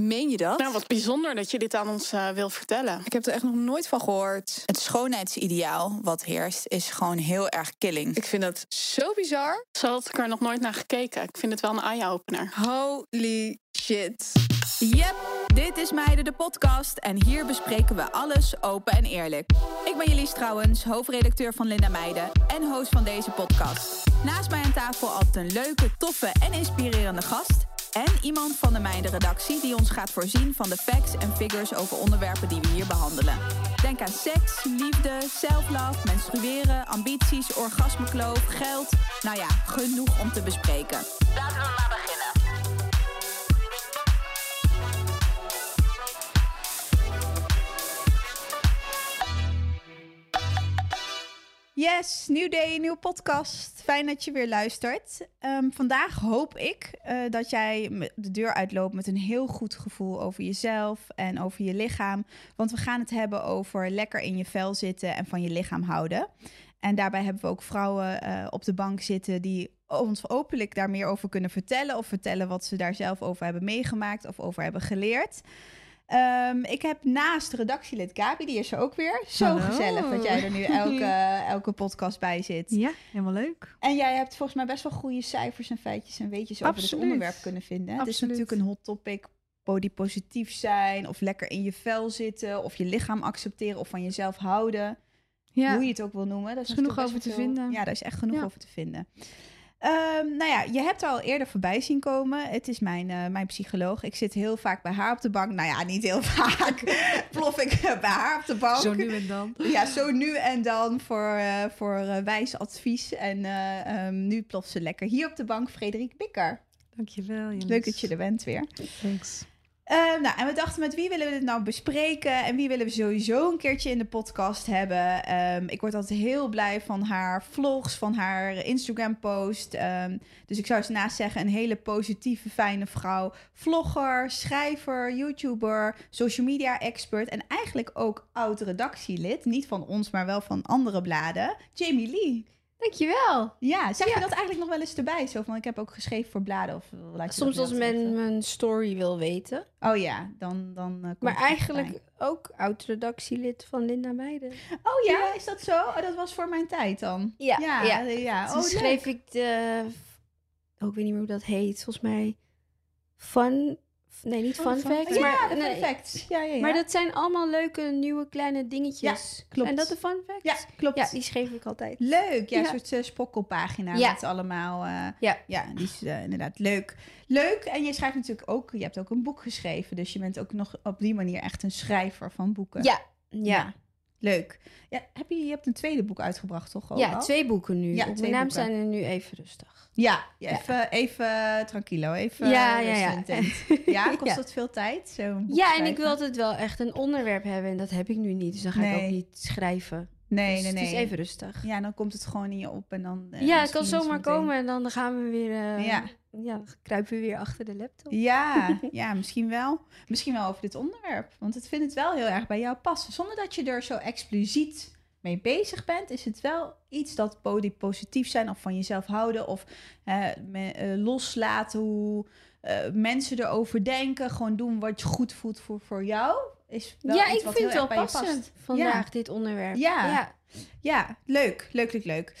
Meen je dat? Nou, wat bijzonder dat je dit aan ons uh, wil vertellen. Ik heb er echt nog nooit van gehoord. Het schoonheidsideaal wat heerst is gewoon heel erg killing. Ik vind dat zo bizar. Zo had ik er nog nooit naar gekeken. Ik vind het wel een eye-opener. Holy shit. Yep, dit is Meiden de podcast en hier bespreken we alles open en eerlijk. Ik ben Jelise trouwens, hoofdredacteur van Linda Meiden en host van deze podcast. Naast mij aan tafel altijd een leuke, toffe en inspirerende gast... En iemand van de Meiden-redactie die ons gaat voorzien van de facts en figures over onderwerpen die we hier behandelen. Denk aan seks, liefde, self-love, menstrueren, ambities, orgasmekloof, geld. Nou ja, genoeg om te bespreken. Laten we maar beginnen. Yes, nieuw day, nieuwe podcast. Fijn dat je weer luistert. Ehm, vandaag hoop ik uh, dat jij de deur uitloopt met een heel goed gevoel over jezelf en over je lichaam. Want we gaan het hebben over lekker in je vel zitten en van je lichaam houden. En daarbij hebben we ook vrouwen uh, op de bank zitten die ons openlijk daar meer over kunnen vertellen. Of vertellen wat ze daar zelf over hebben meegemaakt of over hebben geleerd. Um, ik heb naast redactielid Gabi, die is er ook weer. Zo Hallo. gezellig dat jij er nu elke, elke podcast bij zit. Ja, helemaal leuk. En jij hebt volgens mij best wel goede cijfers en feitjes en weetjes over dit onderwerp kunnen vinden. Absoluut. Het is natuurlijk een hot topic. Body positief zijn, of lekker in je vel zitten, of je lichaam accepteren of van jezelf houden. Ja. Hoe je het ook wil noemen. Dat is genoeg over te vinden. Ja, daar is echt genoeg over te vinden. Um, nou ja, je hebt al eerder voorbij zien komen. Het is mijn, uh, mijn psycholoog. Ik zit heel vaak bij haar op de bank. Nou ja, niet heel vaak. Plof ik bij haar op de bank. Zo nu en dan. Ja, zo nu en dan voor, uh, voor uh, wijs advies. En um, nu ploft ze lekker hier op de bank. Frederik Bikker. Dankjewel. Jens. Leuk dat je er bent weer. Thanks. Uh, nou, en we dachten, met wie willen we dit nou bespreken? En wie willen we sowieso een keertje in de podcast hebben? Um, ik word altijd heel blij van haar vlogs, van haar Instagram-post. Um, dus ik zou eens naast zeggen, een hele positieve, fijne vrouw. Vlogger, schrijver, YouTuber, social media expert. En eigenlijk ook oud redactielid. Niet van ons, maar wel van andere bladen. Jamie Lee. Dankjewel. Ja, zeg je dat eigenlijk nog wel eens erbij? Zo van, ik heb ook geschreven voor bladen. Of laat Soms als men mijn story wil weten. Oh ja, dan... dan uh, maar eigenlijk ook oud-redactielid van Linda Meijden. Oh ja, ja, is dat zo? Oh, dat was voor mijn tijd dan? Ja. Ja, ja. ja. Toen oh, schreef ik de... Oh, ik weet niet meer hoe dat heet. Volgens mij... Fun Nee, niet fun, fun facts. Ja, maar, facts. Ja, ja, ja. maar dat zijn allemaal leuke nieuwe kleine dingetjes. Ja, klopt. En dat de fun facts? Ja, klopt. Ja, die schreef ik altijd. Leuk. Ja, een soort uh, met allemaal... Uh, ja. Ja, die is uh, inderdaad leuk. Leuk. En je schrijft natuurlijk ook... Je hebt ook een boek geschreven. Dus je bent ook nog op die manier echt een schrijver van boeken. Ja, ja. Leuk. Ja, heb je, je hebt een tweede boek uitgebracht, toch? Ja, twee boeken nu. Ja, Op mijn naam zijn er nu even rustig. Ja, even, ja. even tranquilo, even ja, ja, ja. ja, kost dat veel tijd? Zo ja, schrijven? en ik wil altijd wel echt een onderwerp hebben en dat heb ik nu niet. Dus dan ga nee. ik ook niet schrijven. Nee, dus nee, nee. Het is even rustig. Ja, dan komt het gewoon in je op en dan... Uh, ja, het kan zomaar komen en dan gaan we weer... Uh, ja. Ja, kruipen we weer achter de laptop. Ja, ja, misschien wel. Misschien wel over dit onderwerp. Want ik vind het wel heel erg bij jou passen. Zonder dat je er zo expliciet mee bezig bent, is het wel iets dat body positief zijn of van jezelf houden of uh, me, loslaten hoe mensen erover denken, gewoon doen wat je goed voelt voor, voor jou. Is wel ja, ik wat vind het wel passend vandaag, ja. dit onderwerp. Ja. ja, ja. leuk, leuk, leuk, leuk.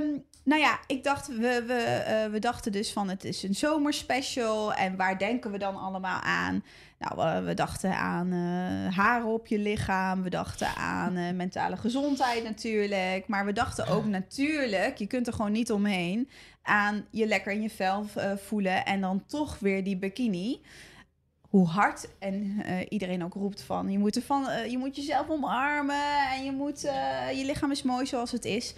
Um, nou ja, ik dacht, we, we, uh, we dachten dus van het is een zomerspecial. En waar denken we dan allemaal aan? Nou, we dachten aan uh, haren op je lichaam. We dachten aan mentale gezondheid natuurlijk. Maar we dachten ook natuurlijk, je kunt er gewoon niet omheen, aan je lekker in je vel voelen. En dan toch weer die bikini hoe hard en uh, iedereen ook roept van je moet, ervan, uh, je moet jezelf omarmen en je, moet, uh, je lichaam is mooi zoals het is.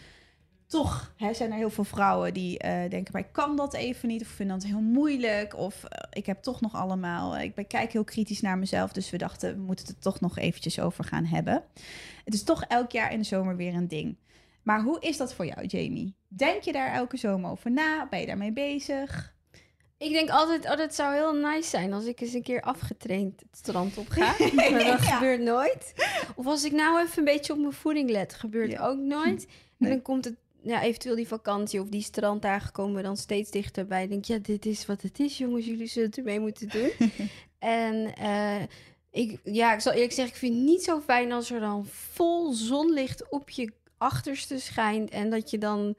Toch hè, zijn er heel veel vrouwen die denken, maar ik kan dat even niet of ik vind dat heel moeilijk of ik heb toch nog allemaal, ik ben, kijk heel kritisch naar mezelf, dus we dachten we moeten het er toch nog eventjes over gaan hebben. Het is toch elk jaar in de zomer weer een ding. Maar hoe is dat voor jou, Jamie? Denk je daar elke zomer over na? Ben je daarmee bezig? Ik denk altijd, oh, dat zou heel nice zijn als ik eens een keer afgetraind het strand op ga. maar dat ja. gebeurt nooit. Of als ik nou even een beetje op mijn voeding let, gebeurt ja. ook nooit. En nee. dan komt het ja, eventueel die vakantie of die stranddagen komen dan steeds dichterbij. Ik denk, ja, dit is wat het is, jongens. Jullie zullen het ermee moeten doen. en eh, ik, ja, ik zal eerlijk zeggen, ik vind het niet zo fijn als er dan vol zonlicht op je achterste schijnt en dat je dan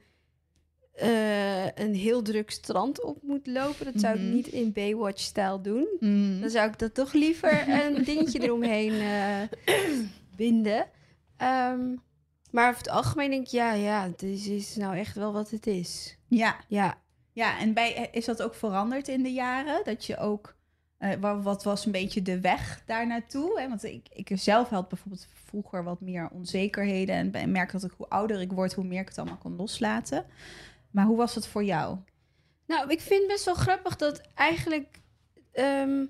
eh, een heel druk strand op moet lopen. Dat zou Mhm. ik niet in Baywatch-stijl doen. Mm. Dan zou ik dat toch liever een dingetje eromheen eh, binden. Ehm, maar over het algemeen denk ik, ja, ja, het is, nou echt wel wat het is. Ja, Ja, ja, en bij, is dat ook veranderd in de jaren? Dat je ook, eh, wa- wat was een beetje de weg daar naartoe? Hè? Want ik, ik zelf had bijvoorbeeld vroeger wat meer onzekerheden. En merk dat ik hoe ouder ik word, hoe meer ik het allemaal kon loslaten. Maar hoe was het voor jou? Nou, ik vind het best wel grappig dat eigenlijk... ehm,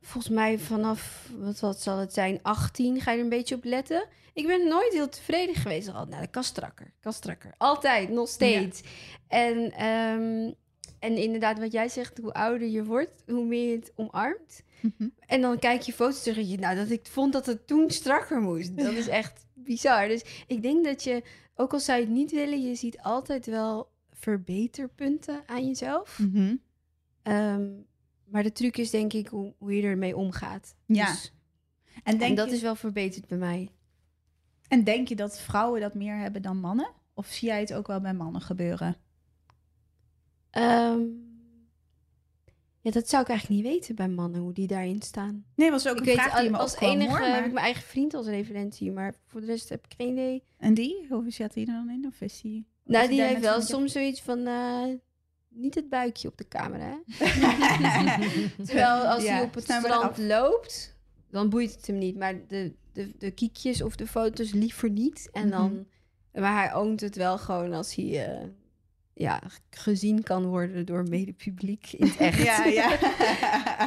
volgens mij vanaf, wat, wat zal het zijn, 18 ga je er een beetje op letten. Ik ben nooit heel tevreden geweest. Al, nou, de kan strakker, kan strakker. Altijd, nog steeds. En, ehm, en inderdaad, wat jij zegt, hoe ouder je wordt, hoe meer je het omarmt. En dan kijk je foto's terug en je, nou, dat ik vond dat het toen strakker moest. Dat is echt bizar. Dus ik denk dat je, ook al zou je het niet willen, je ziet altijd wel verbeterpunten aan jezelf. Mhm. Ehm, maar de truc is denk ik hoe, hoe je ermee omgaat. Ja. Dus- En, denk en dat je, is wel verbeterd bij mij. en denk je dat vrouwen dat meer hebben dan mannen? Of zie jij het ook wel bij mannen gebeuren? Ehm, ja, dat zou ik eigenlijk niet weten bij mannen, hoe die daarin staan. Nee, was ook ik een weet, vraag die me als opkwam, enige hoor, heb ik mijn eigen vriend als referentie, maar voor de rest heb ik geen idee. En die? Hoe zat die er dan in? Of is die... Nou, is die heeft wel soms zoiets van, eh, niet het buikje op de camera, hè? Terwijl als Ja, hij op het strand loopt, dan boeit het hem niet. Maar de, de, de kiekjes of de foto's liever niet. En dan, Mhm. maar hij oont het wel gewoon als hij eh, ja, gezien kan worden door medepubliek in het echt. Ja, ja.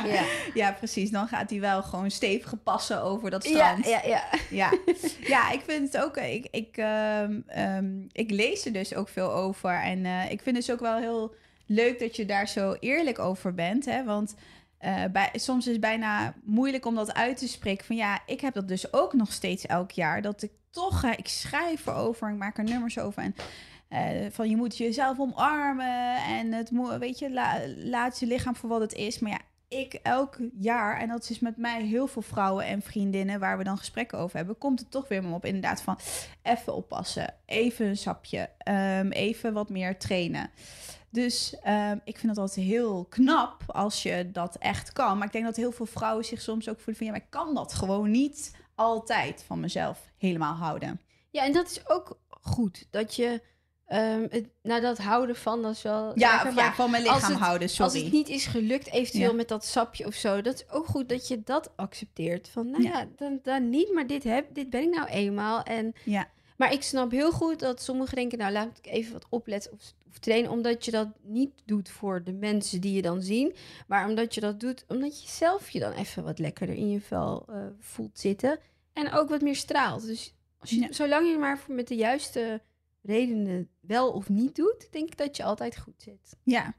Ja. ja, precies. Dan gaat hij wel gewoon stevige passen over dat ja, strand. ja, ja. Ja, ja ik vind het ook. Ik, ik, ehm, ehm, ik lees er dus ook veel over. En eh, ik vind het dus ook wel heel leuk dat je daar zo eerlijk over bent. Hè? Want eh, bij, soms is het bijna moeilijk om dat uit te spreken. Van ja, ik heb dat dus ook nog steeds elk jaar. Dat ik toch, eh, ik schrijf erover, ik maak er nummers over. En eh, van je moet jezelf omarmen. En het weet je, la- laat je lichaam voor wat het is. Maar ja, ik elk jaar, en dat is met mij heel veel vrouwen en vriendinnen waar we dan gesprekken over hebben, komt het toch weer maar op inderdaad van even oppassen, even een sapje, ehm, even wat meer trainen. Dus ehm, ik vind het altijd heel knap als je dat echt kan. Maar ik denk dat heel veel vrouwen zich soms ook voelen van ja, maar ik kan dat gewoon niet altijd van mezelf helemaal houden. Ja, en dat is ook goed. Dat je, ehm, het, nou dat houden van, dat is wel... Ja, lekker, van mijn lichaam het- houden, sorry. Als het niet is gelukt, eventueel Ja. met dat sapje of zo, dat is ook goed dat je dat accepteert. Van, nou Ja. ja, dan, dan niet, maar dit, heb, dit ben ik nou eenmaal. En, Ja. Maar ik snap heel goed dat sommigen denken, nou laat ik even wat opletten of, of trainen, omdat je dat niet doet voor de mensen die je dan zien, maar omdat je dat doet, omdat je zelf je dan even wat lekkerder in je vel eh, voelt zitten en ook wat meer straalt. Dus als je, zolang je maar met de juiste redenen wel of niet doet, denk ik dat je altijd goed zit. Ja.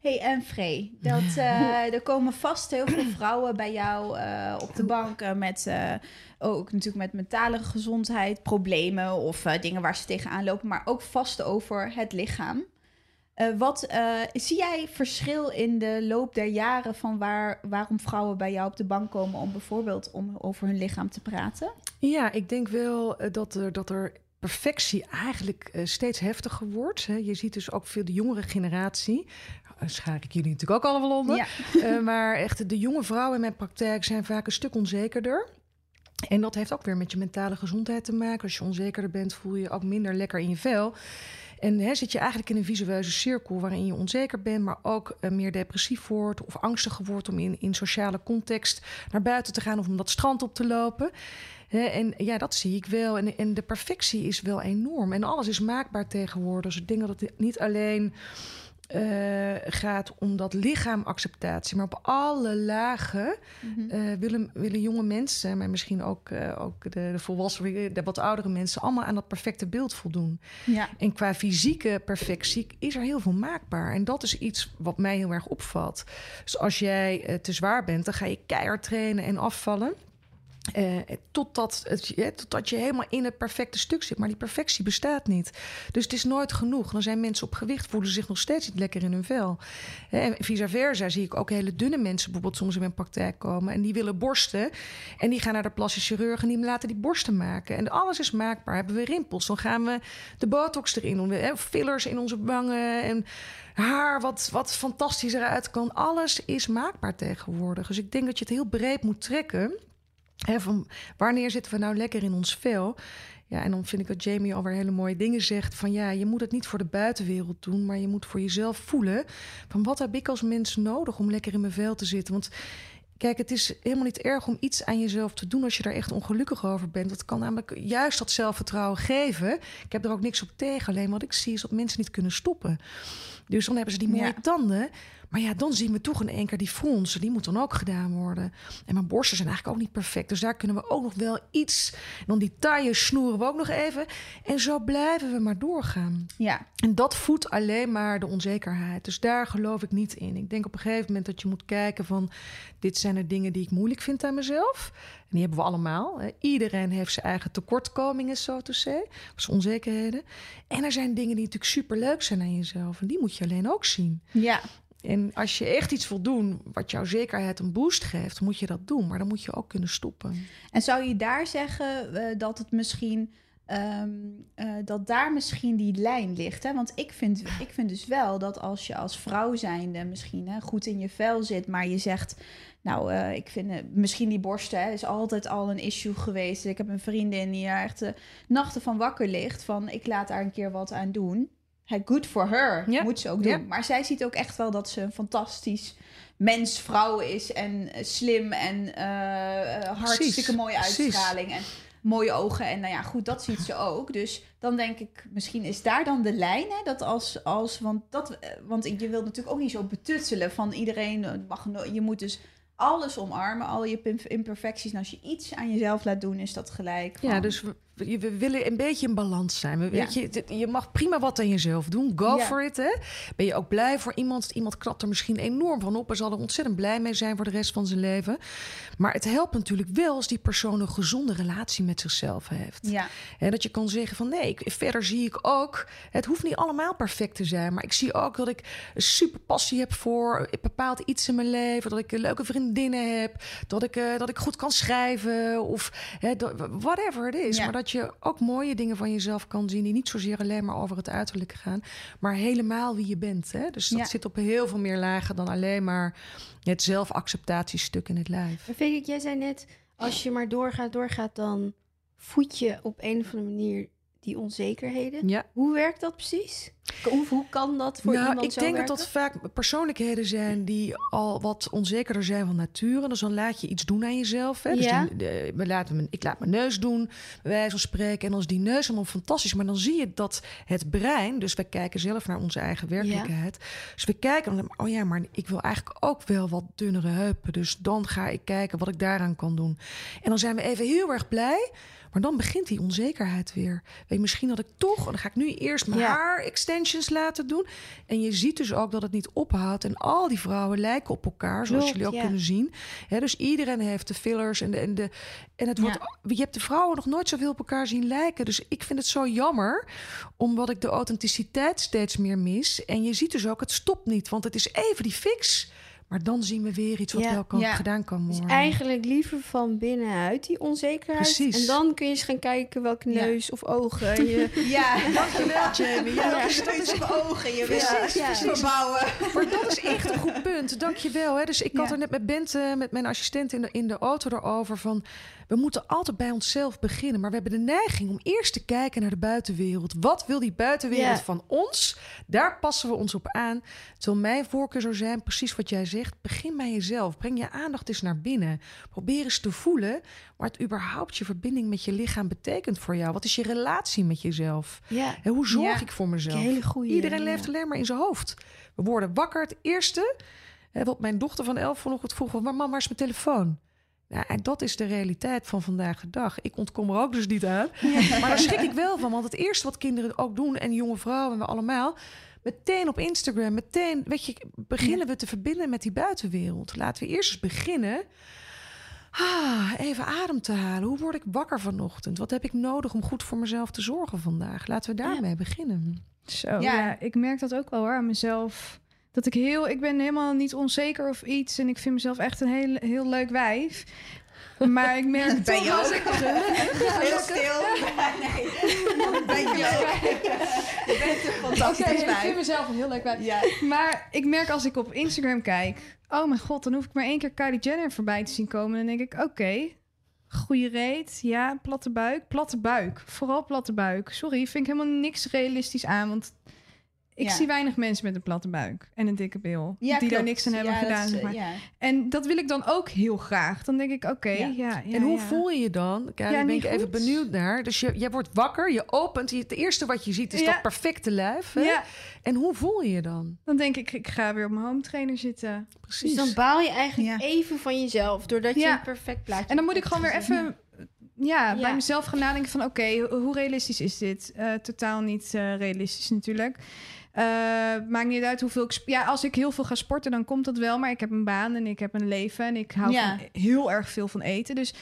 hey, en Free, dat, eh, er komen vast heel veel vrouwen bij jou eh, op de bank eh, met eh, ook natuurlijk met mentale gezondheid, problemen of eh, dingen waar ze tegenaan lopen, maar ook vast over het lichaam. Eh, wat eh, zie jij verschil in de loop der jaren van waar, waarom vrouwen bij jou op de bank komen om bijvoorbeeld om over hun lichaam te praten? Ja, ik denk wel dat er, dat er perfectie eigenlijk eh, steeds heftiger wordt. Hè. Je ziet dus ook veel de jongere generatie. Daar schaar ik jullie natuurlijk ook allemaal onder. Ja. Eh, maar echt, de jonge vrouwen in mijn praktijk zijn vaak een stuk onzekerder. En dat heeft ook weer met je mentale gezondheid te maken. Als je onzekerder bent, voel je je ook minder lekker in je vel. En hè, zit je eigenlijk in een visueuze cirkel waarin je onzeker bent, maar ook eh, meer depressief wordt of angstiger wordt om in, in sociale context naar buiten te gaan of om dat strand op te lopen. En ja, dat zie ik wel. En, en de perfectie is wel enorm. En alles is maakbaar tegenwoordig. Dus ik denk dat het niet alleen eh, gaat om dat lichaamacceptatie, maar op alle lagen eh, willen, willen jonge mensen, maar misschien ook, eh, ook de, de volwassenen, de wat oudere mensen, allemaal aan dat perfecte beeld voldoen. Ja. En qua fysieke perfectie is er heel veel maakbaar. En dat is iets wat mij heel erg opvalt. Dus als jij te zwaar bent, dan ga je keihard trainen en afvallen. Uh, totdat, het, totdat je helemaal in het perfecte stuk zit. Maar die perfectie bestaat niet. Dus het is nooit genoeg. Dan zijn mensen op gewicht, voelen zich nog steeds niet lekker in hun vel. En vice versa zie ik ook hele dunne mensen bijvoorbeeld soms in mijn praktijk komen. En die willen borsten. En die gaan naar de plastische chirurg en die laten die borsten maken. En alles is maakbaar. Hebben we rimpels, dan gaan we de botox erin doen. Hè, fillers in onze wangen en haar wat, wat fantastisch eruit kan. Alles is maakbaar tegenwoordig. Dus ik denk dat je het heel breed moet trekken van wanneer zitten we nou lekker in ons vel? Ja, en dan vind ik dat Jamie alweer hele mooie dingen zegt. Van ja, je moet het niet voor de buitenwereld doen, maar je moet voor jezelf voelen. Van wat heb ik als mens nodig om lekker in mijn vel te zitten? Want Kijk, het is helemaal niet erg om iets aan jezelf te doen als je daar echt ongelukkig over bent. Dat kan namelijk juist dat zelfvertrouwen geven. Ik heb er ook niks op tegen. Alleen wat ik zie is dat mensen niet kunnen stoppen. Dus dan hebben ze die mooie tanden. Maar ja, dan zien we toch in één keer die fronsen. Die moeten dan ook gedaan worden. En mijn borsten zijn eigenlijk ook niet perfect. Dus daar kunnen we ook nog wel iets. En dan die taille snoeren we ook nog even. En zo blijven we maar doorgaan. Ja. En dat voedt alleen maar de onzekerheid. Dus daar geloof ik niet in. Ik denk op een gegeven moment dat je moet kijken van... dit zijn de dingen die ik moeilijk vind aan mezelf. En die hebben we allemaal. Iedereen heeft zijn eigen tekortkomingen, zo te zeggen. Zijn onzekerheden. En er zijn dingen die natuurlijk superleuk zijn aan jezelf. En die moet je alleen ook zien. Ja. En als je echt iets wil doen wat jouw zekerheid een boost geeft, moet je dat doen. Maar dan moet je ook kunnen stoppen. En zou je daar zeggen uh, dat het misschien. Um, dat daar misschien die lijn ligt. Hè? Want ik vind, ik vind dus wel dat als je als vrouw zijnde misschien hè, goed in je vel zit, maar je zegt, nou, uh, ik vind misschien die borsten hè, is altijd al een issue geweest. Ik heb een vriendin die er echt nachten van wakker ligt, van ik laat daar een keer wat aan doen good for her. Ja. Moet ze ook doen. Maar zij ziet ook echt wel dat ze een fantastisch mens, vrouw is. En uh, slim en uh, hartstikke mooie uitstraling. En mooie ogen. En nou ja, goed, dat ziet ze ook. Dus dan denk ik, misschien is daar dan de lijn. Hè, dat als, als, want, dat, want je wilt natuurlijk ook niet zo betutselen van iedereen. Mag, je moet dus alles omarmen, al je imperfecties. En als je iets aan jezelf laat doen, is dat gelijk. Ja, dus we, we, willen een beetje in balans zijn. We, weet je, je mag prima wat aan jezelf doen. Go for it. Hè? Ben je ook blij voor iemand? Iemand klapt er misschien enorm van op en zal er ontzettend blij mee zijn voor de rest van zijn leven. Maar het helpt natuurlijk wel als die persoon een gezonde relatie met zichzelf heeft. Ja. En dat je kan zeggen van nee, ik, verder zie ik ook. Het hoeft niet allemaal perfect te zijn. Maar ik zie ook dat ik een super passie heb voor bepaald iets in mijn leven. Dat ik leuke vriendinnen heb. Dat ik, uh, dat ik goed kan schrijven. Of hè, whatever het is. Maar dat dat je ook mooie dingen van jezelf kan zien... die niet zozeer alleen maar over het uiterlijke gaan... maar helemaal wie je bent. Hè? Dus dat zit op heel veel meer lagen dan alleen maar... het zelfacceptatiestuk in het lijf. ik, jij zei net... als je maar doorgaat, doorgaat... dan voed je op een of andere manier die onzekerheden. Ja. Hoe werkt dat precies? Hoe, hoe kan dat voor nou, iemand ik denk dat dat vaak persoonlijkheden zijn die al wat onzekerder zijn van nature. Dus dan laat je iets doen aan jezelf. Hè? Dus ja. die, de, we laten, ik laat mijn neus doen, bij wijze van spreken. En als die neus helemaal fantastisch maar dan zie je dat het brein... dus we kijken zelf naar onze eigen werkelijkheid. Dus we kijken, dan, oh ja, maar ik wil eigenlijk ook wel wat dunnere heupen. Dus dan ga ik kijken wat ik daaraan kan doen. En dan zijn we even heel erg blij... Maar dan begint die onzekerheid weer. Weet je, misschien dat ik toch, dan ga ik nu eerst mijn haar extensions laten doen. En je ziet dus ook dat het niet ophoudt. En al die vrouwen lijken op elkaar, zoals jullie ook kunnen zien. dus iedereen heeft de fillers en de. En, de, en het wordt, je hebt de vrouwen nog nooit zoveel op elkaar zien lijken. Dus ik vind het zo jammer, omdat ik de authenticiteit steeds meer mis. En je ziet dus ook, het stopt niet, want het is even die fix. Maar dan zien we weer iets wat wel kan, gedaan kan worden. Dus eigenlijk liever van binnenuit die onzekerheid. Precies. En dan kun je eens gaan kijken welke neus of ogen je... ja, dankjewel Jamie. Ja, ja. neus of ogen je precies, ja. verbouwen. Maar dat is echt een goed punt. Dankjewel. Hè. Dus ik had er net met Bente, met mijn assistent in de, in de auto erover van... We moeten altijd bij onszelf beginnen. Maar we hebben de neiging om eerst te kijken naar de buitenwereld. Wat wil die buitenwereld van ons? Daar passen we ons op aan. Terwijl mijn voorkeur zou zijn, precies wat jij zegt. Begin bij jezelf. Breng je aandacht eens naar binnen. Probeer eens te voelen wat überhaupt je verbinding met je lichaam betekent voor jou. Wat is je relatie met jezelf? Ja. En hoe zorg ik voor mezelf? Hele goeie, Iedereen leeft alleen maar in zijn hoofd. We worden wakker. Het eerste, wat mijn dochter van elf vanochtend vroeg, maar mama, waar is mijn telefoon? Ja, en dat is de realiteit van vandaag de dag. Ik ontkom er ook dus niet aan. Maar daar schrik ik wel van. Want het eerste wat kinderen ook doen, en jonge vrouwen en we allemaal... meteen op Instagram, meteen, weet je, beginnen we te verbinden met die buitenwereld. Laten we eerst eens beginnen Ah, even adem te halen. Hoe word ik wakker vanochtend? Wat heb ik nodig om goed voor mezelf te zorgen vandaag? Laten we daarmee beginnen. Zo, Ja. ja. ik merk dat ook wel hoor aan mezelf. Dat ik heel, ik ben helemaal niet onzeker of iets. En ik vind mezelf echt een heel, heel leuk wijf. Maar ik merk Ben toch als ik... Heel stil. Nee, ben je. Je bent een fantastisch ik vind mezelf een heel leuk wijf. Ja. Maar ik merk als ik op Instagram kijk... Oh mijn god, dan hoef ik maar één keer Kylie Jenner voorbij te zien komen. En dan denk ik, oké, goede reet. Ja, platte buik. Platte buik. Vooral platte buik. Sorry, vind ik helemaal niks realistisch aan. Want ik Ja. zie weinig mensen met een platte buik en een dikke bil. Ja, die daar niks aan hebben Ja, dat gedaan. is, zeg eh, maar. ja. En dat wil ik dan ook heel graag. Dan denk ik, oké, Ja. ja. ja, en hoe ja. voel je je dan? Kijk, Ja, daar ben ik even benieuwd naar. Dus je, jij wordt wakker, je opent. je- Het eerste wat je ziet is Ja. dat perfecte lijf. Hè? Ja, En hoe voel je je dan? dan denk ik, ik ga weer op mijn home trainer zitten. Precies. Dus dan baal je eigenlijk Ja. even van jezelf, doordat je een perfect plaatje En dan moet ik gewoon weer even ja, Ja. bij mezelf gaan nadenken van... oké, ho- hoe realistisch is dit? Eh, totaal niet eh, realistisch natuurlijk. Eh, maakt niet uit hoeveel ik... Ja, als ik heel veel ga sporten, dan komt dat wel. Maar ik heb een baan en ik heb een leven... en ik hou Ja. van heel erg veel van eten. Dus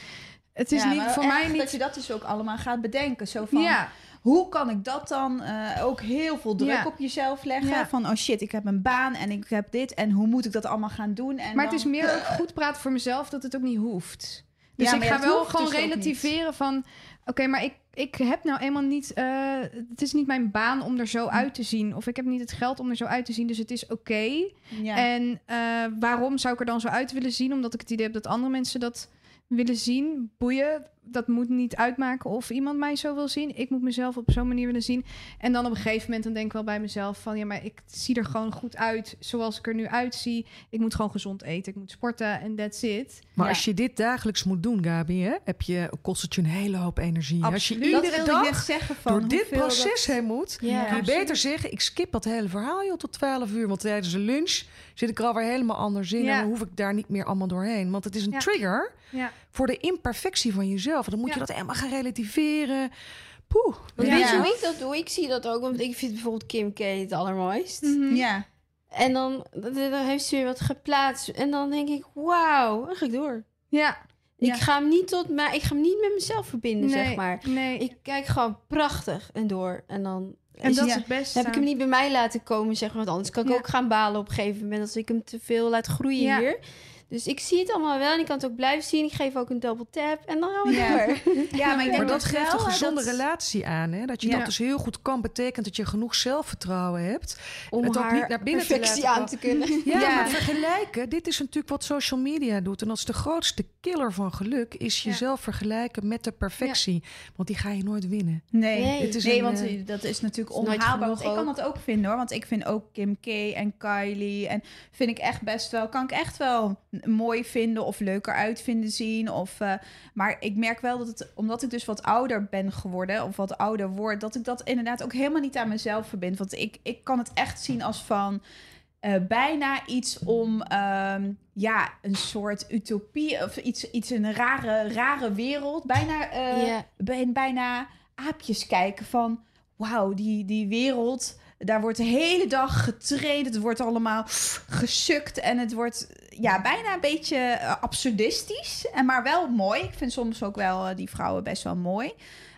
het is Ja, niet, voor mij niet... dat je dat dus ook allemaal gaat bedenken. Zo van, ja, hoe kan ik dat dan eh, ook heel veel druk Ja. op jezelf leggen? Van, oh shit, ik heb een baan en ik heb dit. En hoe moet ik dat allemaal gaan doen? En maar het is meer ook goed praten voor mezelf... dat het ook niet hoeft. Dus Ja, ik ga wel gewoon dus relativeren van... oké, maar ik, ik heb nou eenmaal niet... eh, het is niet mijn baan om er zo uit te zien. Of ik heb niet het geld om er zo uit te zien. Dus het is oké. Ja. En eh, waarom zou ik er dan zo uit willen zien? Omdat ik het idee heb dat andere mensen dat willen zien. Boeien, dat moet niet uitmaken of iemand mij zo wil zien. Ik moet mezelf op zo'n manier willen zien. En dan op een gegeven moment dan denk ik wel bij mezelf van... ja, maar ik zie er gewoon goed uit zoals ik er nu uitzie. Ik moet gewoon gezond eten, ik moet sporten en that's it. Maar Ja. als je dit dagelijks moet doen, Gabi, hè, heb je, kost het je een hele hoop energie. Als je Absoluut. dat iedere dag zeggen van door dit dat- proces heen moet, Ja. kun je absoluut. beter zeggen... ik skip dat hele verhaal joh, tot 12 uur. Want tijdens de lunch zit ik er alweer helemaal anders in... Ja. en dan hoef ik daar niet meer allemaal doorheen. Want het is een Ja. trigger Ja. Voor de imperfectie van jezelf. Dan moet je dat helemaal gaan relativeren. Poeh. Ja. Weet je hoe ik dat doe? Ik zie dat ook, want ik vind bijvoorbeeld Kim K het allermooist. Mhm. Ja, En dan, dan heeft ze weer wat geplaatst. En dan denk ik, wauw, dan ga ik door. Ja. Ik ga hem niet tot mij, ik ga hem niet met mezelf verbinden, Nee, zeg maar. Nee. Ik kijk gewoon prachtig en door. En dan, en is dat is het beste. dan heb ik hem niet bij mij laten komen, zeg maar. Want anders kan ik Ja. ook gaan balen op een gegeven moment als ik hem te veel laat groeien Ja. hier. Dus ik zie het allemaal wel en ik kan het ook blijven zien. Ik geef ook een double tap en dan gaan we Ja. door. ja maar ik denk Maar dat geeft wel, een gezonde dat- relatie aan. Hè? Dat je Ja. dat dus heel goed kan. Betekent dat je genoeg zelfvertrouwen hebt. Om Het ook haar niet naar binnen te perfectie laten aan te kunnen. Ja, Ja. maar vergelijken, dit is natuurlijk wat social media doet. En dat is de grootste killer van geluk, is Ja. jezelf vergelijken met de perfectie. Want die ga je nooit winnen. Nee, Nee. Het is nee een, want eh, dat is natuurlijk is onhaalbaar. Want ik kan dat ook vinden hoor. Want ik vind ook Kim K en Kylie. En vind ik echt best wel, kan ik echt wel mooi vinden of leuker uit vinden zien. Of, eh, maar ik merk wel dat het, omdat ik dus wat ouder ben geworden, of wat ouder word, dat ik dat inderdaad ook helemaal niet aan mezelf verbind. Want ik, ik kan het echt zien als van. eh, bijna iets om ehm, ja, een soort utopie of iets, iets in een rare, rare wereld. Bijna ben bijna aapjes kijken van... wauw, die, die wereld, daar wordt de hele dag getraind. Het wordt allemaal gesukt en het wordt ja, bijna een beetje eh, absurdistisch. En maar wel mooi. Ik vind soms ook wel eh, die vrouwen best wel mooi.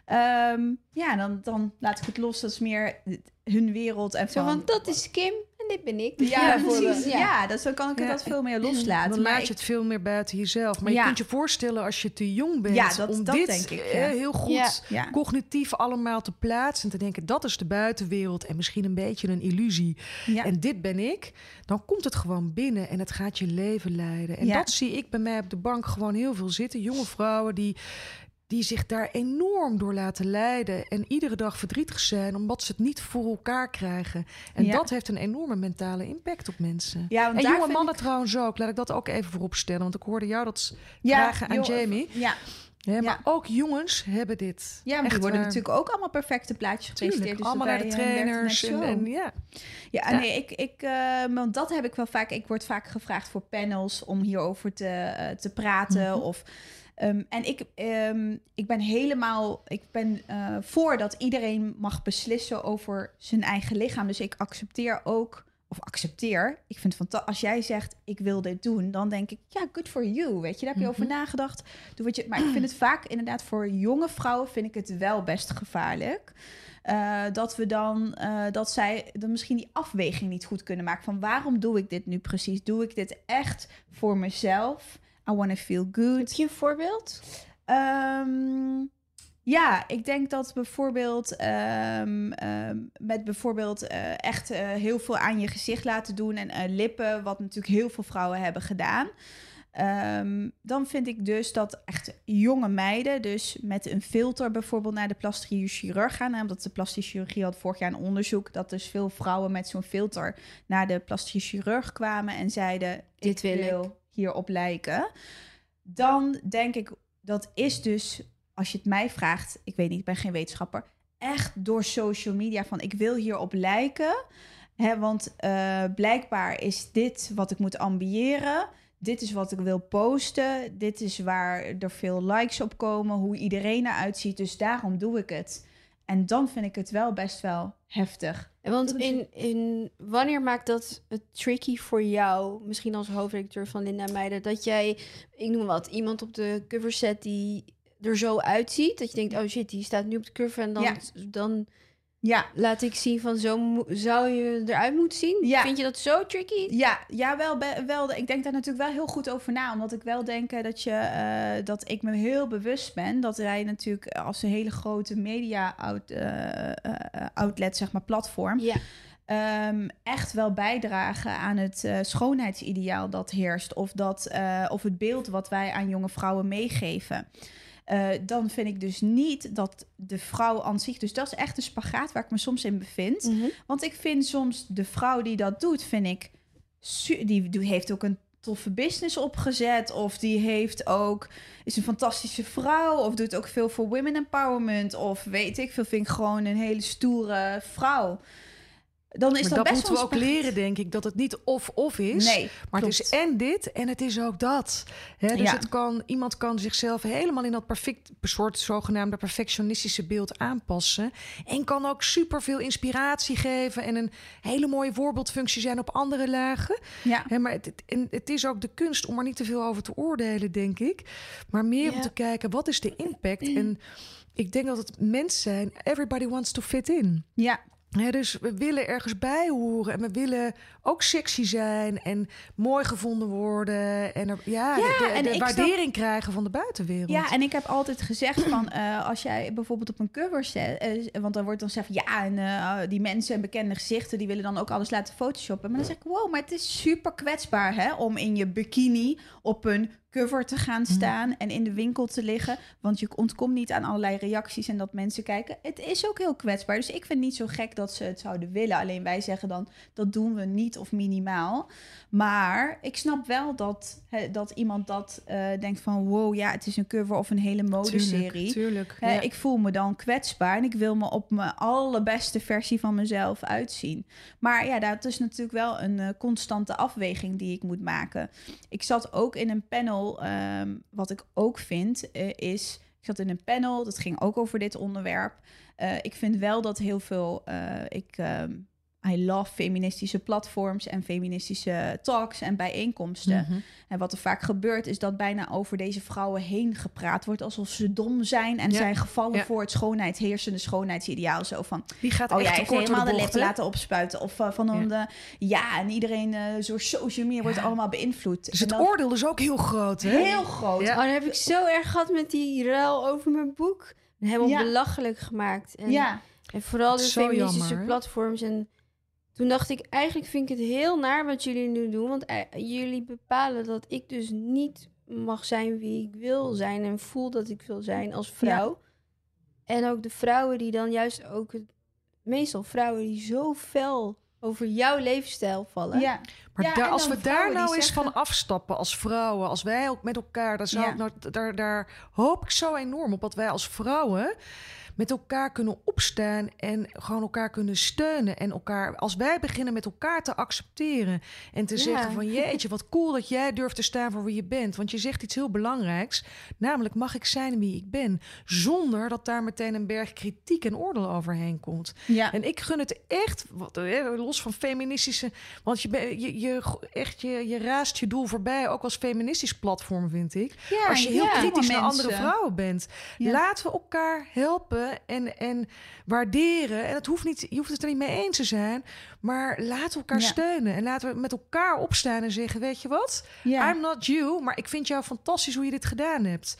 Ehm, ja, dan, dan laat ik het los. Dat is meer hun wereld. En Zo van, van, dat is Kim en dit ben ik. ja, bijvoorbeeld. precies. Ja, dus dan kan ik het Ja. dat veel meer loslaten. Dan Maar laat ik- je het veel meer buiten jezelf. Maar Ja. je kunt je voorstellen als je te jong bent Ja, dat- om dat dit denk ik, eh, ja. heel goed Ja. ja. cognitief allemaal te plaatsen. En te denken, dat is de buitenwereld en misschien een beetje een illusie. Ja. En dit ben ik. Dan komt het gewoon binnen en het gaat je leven leiden. En Ja. dat zie ik bij mij op de bank gewoon heel veel zitten. Jonge vrouwen die, die zich daar enorm door laten leiden. En iedere dag verdrietig zijn omdat ze het niet voor elkaar krijgen. En Ja. dat heeft een enorme mentale impact op mensen. Ja, En jonge mannen ik- trouwens ook. Laat ik dat ook even voorop stellen. Want ik hoorde jou dat Ja, vragen aan joh, Jamie. Ja, Hè, maar Ja. ook jongens hebben dit. ja maar die worden waar. natuurlijk ook allemaal perfecte plaatjes gepresenteerd. Dus allemaal naar de eh, trainers. En, ja. Ja, Ja. nee, ik, ik, eh, want dat heb ik wel vaak. Ik word vaak gevraagd voor panels om hierover te, eh, te praten. Mhm. of, ehm, en ik, ehm, ik ben helemaal, ik ben eh, voor dat iedereen mag beslissen over zijn eigen lichaam. Dus ik accepteer ook of accepteer. Ik vind fanta- als jij zegt ik wil dit doen, dan denk ik ja, good for you. Weet je, daar heb je over Mhm. nagedacht. Doe wat je. Maar ik vind het vaak inderdaad voor jonge vrouwen vind ik het wel best gevaarlijk. Eh, dat we dan eh, dat zij dan misschien die afweging niet goed kunnen maken van waarom doe ik dit nu precies? Doe ik dit echt voor mezelf? I want to feel good. Heb je een voorbeeld? Ehm, ja, ik denk dat bijvoorbeeld ehm, ehm, met bijvoorbeeld eh, echt eh, heel veel aan je gezicht laten doen en eh, lippen, wat natuurlijk heel veel vrouwen hebben gedaan. Dan vind ik dus dat echt jonge meiden, dus met een filter bijvoorbeeld naar de plastische chirurg gaan. Omdat de plastische chirurgie had vorig jaar een onderzoek dat dus veel vrouwen met zo'n filter naar de plastische chirurg kwamen en zeiden: Dit wil ik. wil hierop lijken. Dan denk ik, dat is dus, als je het mij vraagt, ik weet niet, ik ben geen wetenschapper, echt door social media van ik wil hierop lijken. Hè, want eh, blijkbaar is dit wat ik moet ambiëren. Dit is wat ik wil posten. Dit is waar er veel likes op komen. Hoe iedereen eruit ziet. Dus daarom doe ik het. En dan vind ik het wel best wel heftig. En Want in, in, wanneer maakt dat het tricky voor jou, misschien als hoofdredacteur van Linda Meijden, dat jij, ik noem wat, iemand op de cover zet die er zo uitziet, dat je denkt, oh shit, die staat nu op de cover en dan, Ja. dan Ja, laat ik zien van zo zou je eruit moeten zien? Ja. Vind je dat zo tricky? Ja, ja wel. Ik denk daar natuurlijk wel heel goed over na. Omdat ik wel denk eh, dat, je, eh, dat ik me heel bewust ben dat wij natuurlijk als een hele grote media out, eh, outlet, zeg maar, platform, Ja. ehm, echt wel bijdragen aan het schoonheidsideaal dat heerst. Of, dat, of het beeld wat wij aan jonge vrouwen meegeven. Eh, dan vind ik dus niet dat de vrouw aan zich... Dus dat is echt een spagaat waar ik me soms in bevind. Mhm. Want ik vind soms de vrouw die dat doet, vind ik... die heeft ook een toffe business opgezet. Of die heeft ook... Is een fantastische vrouw. Of doet ook veel voor women empowerment. Of weet ik veel, vind ik gewoon een hele stoere vrouw. Dan is maar dat, dat best moeten we ook leren, denk ik, dat het niet of-of is. Nee, Maar het is en dit en het is ook dat. Dus Ja. het kan, iemand kan zichzelf helemaal in dat perfect, soort zogenaamde perfectionistische beeld aanpassen. En kan ook superveel inspiratie geven en een hele mooie voorbeeldfunctie zijn op andere lagen. Ja. Maar het, het, en het is ook de kunst om er niet te veel over te oordelen, denk ik. Maar meer om te kijken, wat is de impact? En ik denk dat het mens zijn, everybody wants to fit in. Ja, Dus we willen ergens bij horen en we willen ook sexy zijn en mooi gevonden worden en er, ja, Ja, de, de- en de ik snap- waardering krijgen van de buitenwereld. Ja, en ik heb altijd gezegd van eh, als jij bijvoorbeeld op een cover zet, eh, want dan wordt dan gezegd ja, en eh, die mensen en bekende gezichten die willen dan ook alles laten photoshoppen. Maar dan zeg ik, wow, maar het is super kwetsbaar hè, om in je bikini op een cover te gaan staan en in de winkel te liggen, want je ontkomt niet aan allerlei reacties en dat mensen kijken. Het is ook heel kwetsbaar, dus ik vind niet zo gek dat ze het zouden willen. Alleen wij zeggen dan dat doen we niet of minimaal. Maar ik snap wel dat, dat iemand dat eh, denkt van wow, ja, het is een cover of een hele modeserie. tuurlijk. ja. Ik voel me dan kwetsbaar en ik wil me op mijn allerbeste versie van mezelf uitzien. Maar ja, dat is natuurlijk wel een eh, constante afweging die ik moet maken. Ik zat ook in een panel, ehm, wat ik ook vind, eh, is... Ik zat in een panel, dat ging ook over dit onderwerp. Eh, ik vind wel dat heel veel... eh, ik, ehm, I love feministische platforms en feministische talks en bijeenkomsten. Mhm. En wat er vaak gebeurt, is dat bijna over deze vrouwen heen gepraat wordt. Alsof ze dom zijn en Ja. zijn gevallen Ja. voor het schoonheid, heersende schoonheidsideaal. Zo van, Die gaat oh door helemaal de de laten opspuiten. Of uh, van ja. ja, en iedereen uh, door social media wordt allemaal beïnvloed. Dus het dan- oordeel is ook heel groot, hè? Heel groot. Ja. Oh, dat heb ik zo erg gehad met die ruil over mijn boek. Helemaal Ja. belachelijk gemaakt. En, Ja, en vooral de feministische jammer, platforms. En toen dacht ik, eigenlijk vind ik het heel naar wat jullie nu doen. Want eh, jullie bepalen dat ik dus niet mag zijn wie ik wil zijn. En voel dat ik wil zijn als vrouw. En ook de vrouwen die dan juist ook... Het, meestal vrouwen die zo fel over jouw levensstijl vallen. ja. Maar Ja, daar, en als we daar nou eens zeggen- van afstappen als vrouwen, als wij ook met elkaar, daar, zou Ja. ik nou, daar, daar hoop ik zo enorm op dat wij als vrouwen met elkaar kunnen opstaan en gewoon elkaar kunnen steunen. En elkaar, als wij beginnen met elkaar te accepteren en te Ja. zeggen van jeetje, wat cool dat jij durft te staan voor wie je bent. Want je zegt iets heel belangrijks, namelijk mag ik zijn wie ik ben, zonder dat daar meteen een berg kritiek en oordeel overheen komt. Ja. En ik gun het echt, wat, eh, los van feministische, want je, ben- je, je, echt, je, je raast je doel voorbij, ook als feministisch platform vind ik. Ja, Als je heel kritisch naar andere vrouwen bent. Laten we elkaar helpen en, en waarderen. En het hoeft niet, je hoeft het er niet mee eens te zijn. Maar laten elkaar Ja. steunen. En laten we met elkaar opstaan en zeggen: Weet je wat? Ja. I'm not you, maar ik vind jou fantastisch hoe je dit gedaan hebt.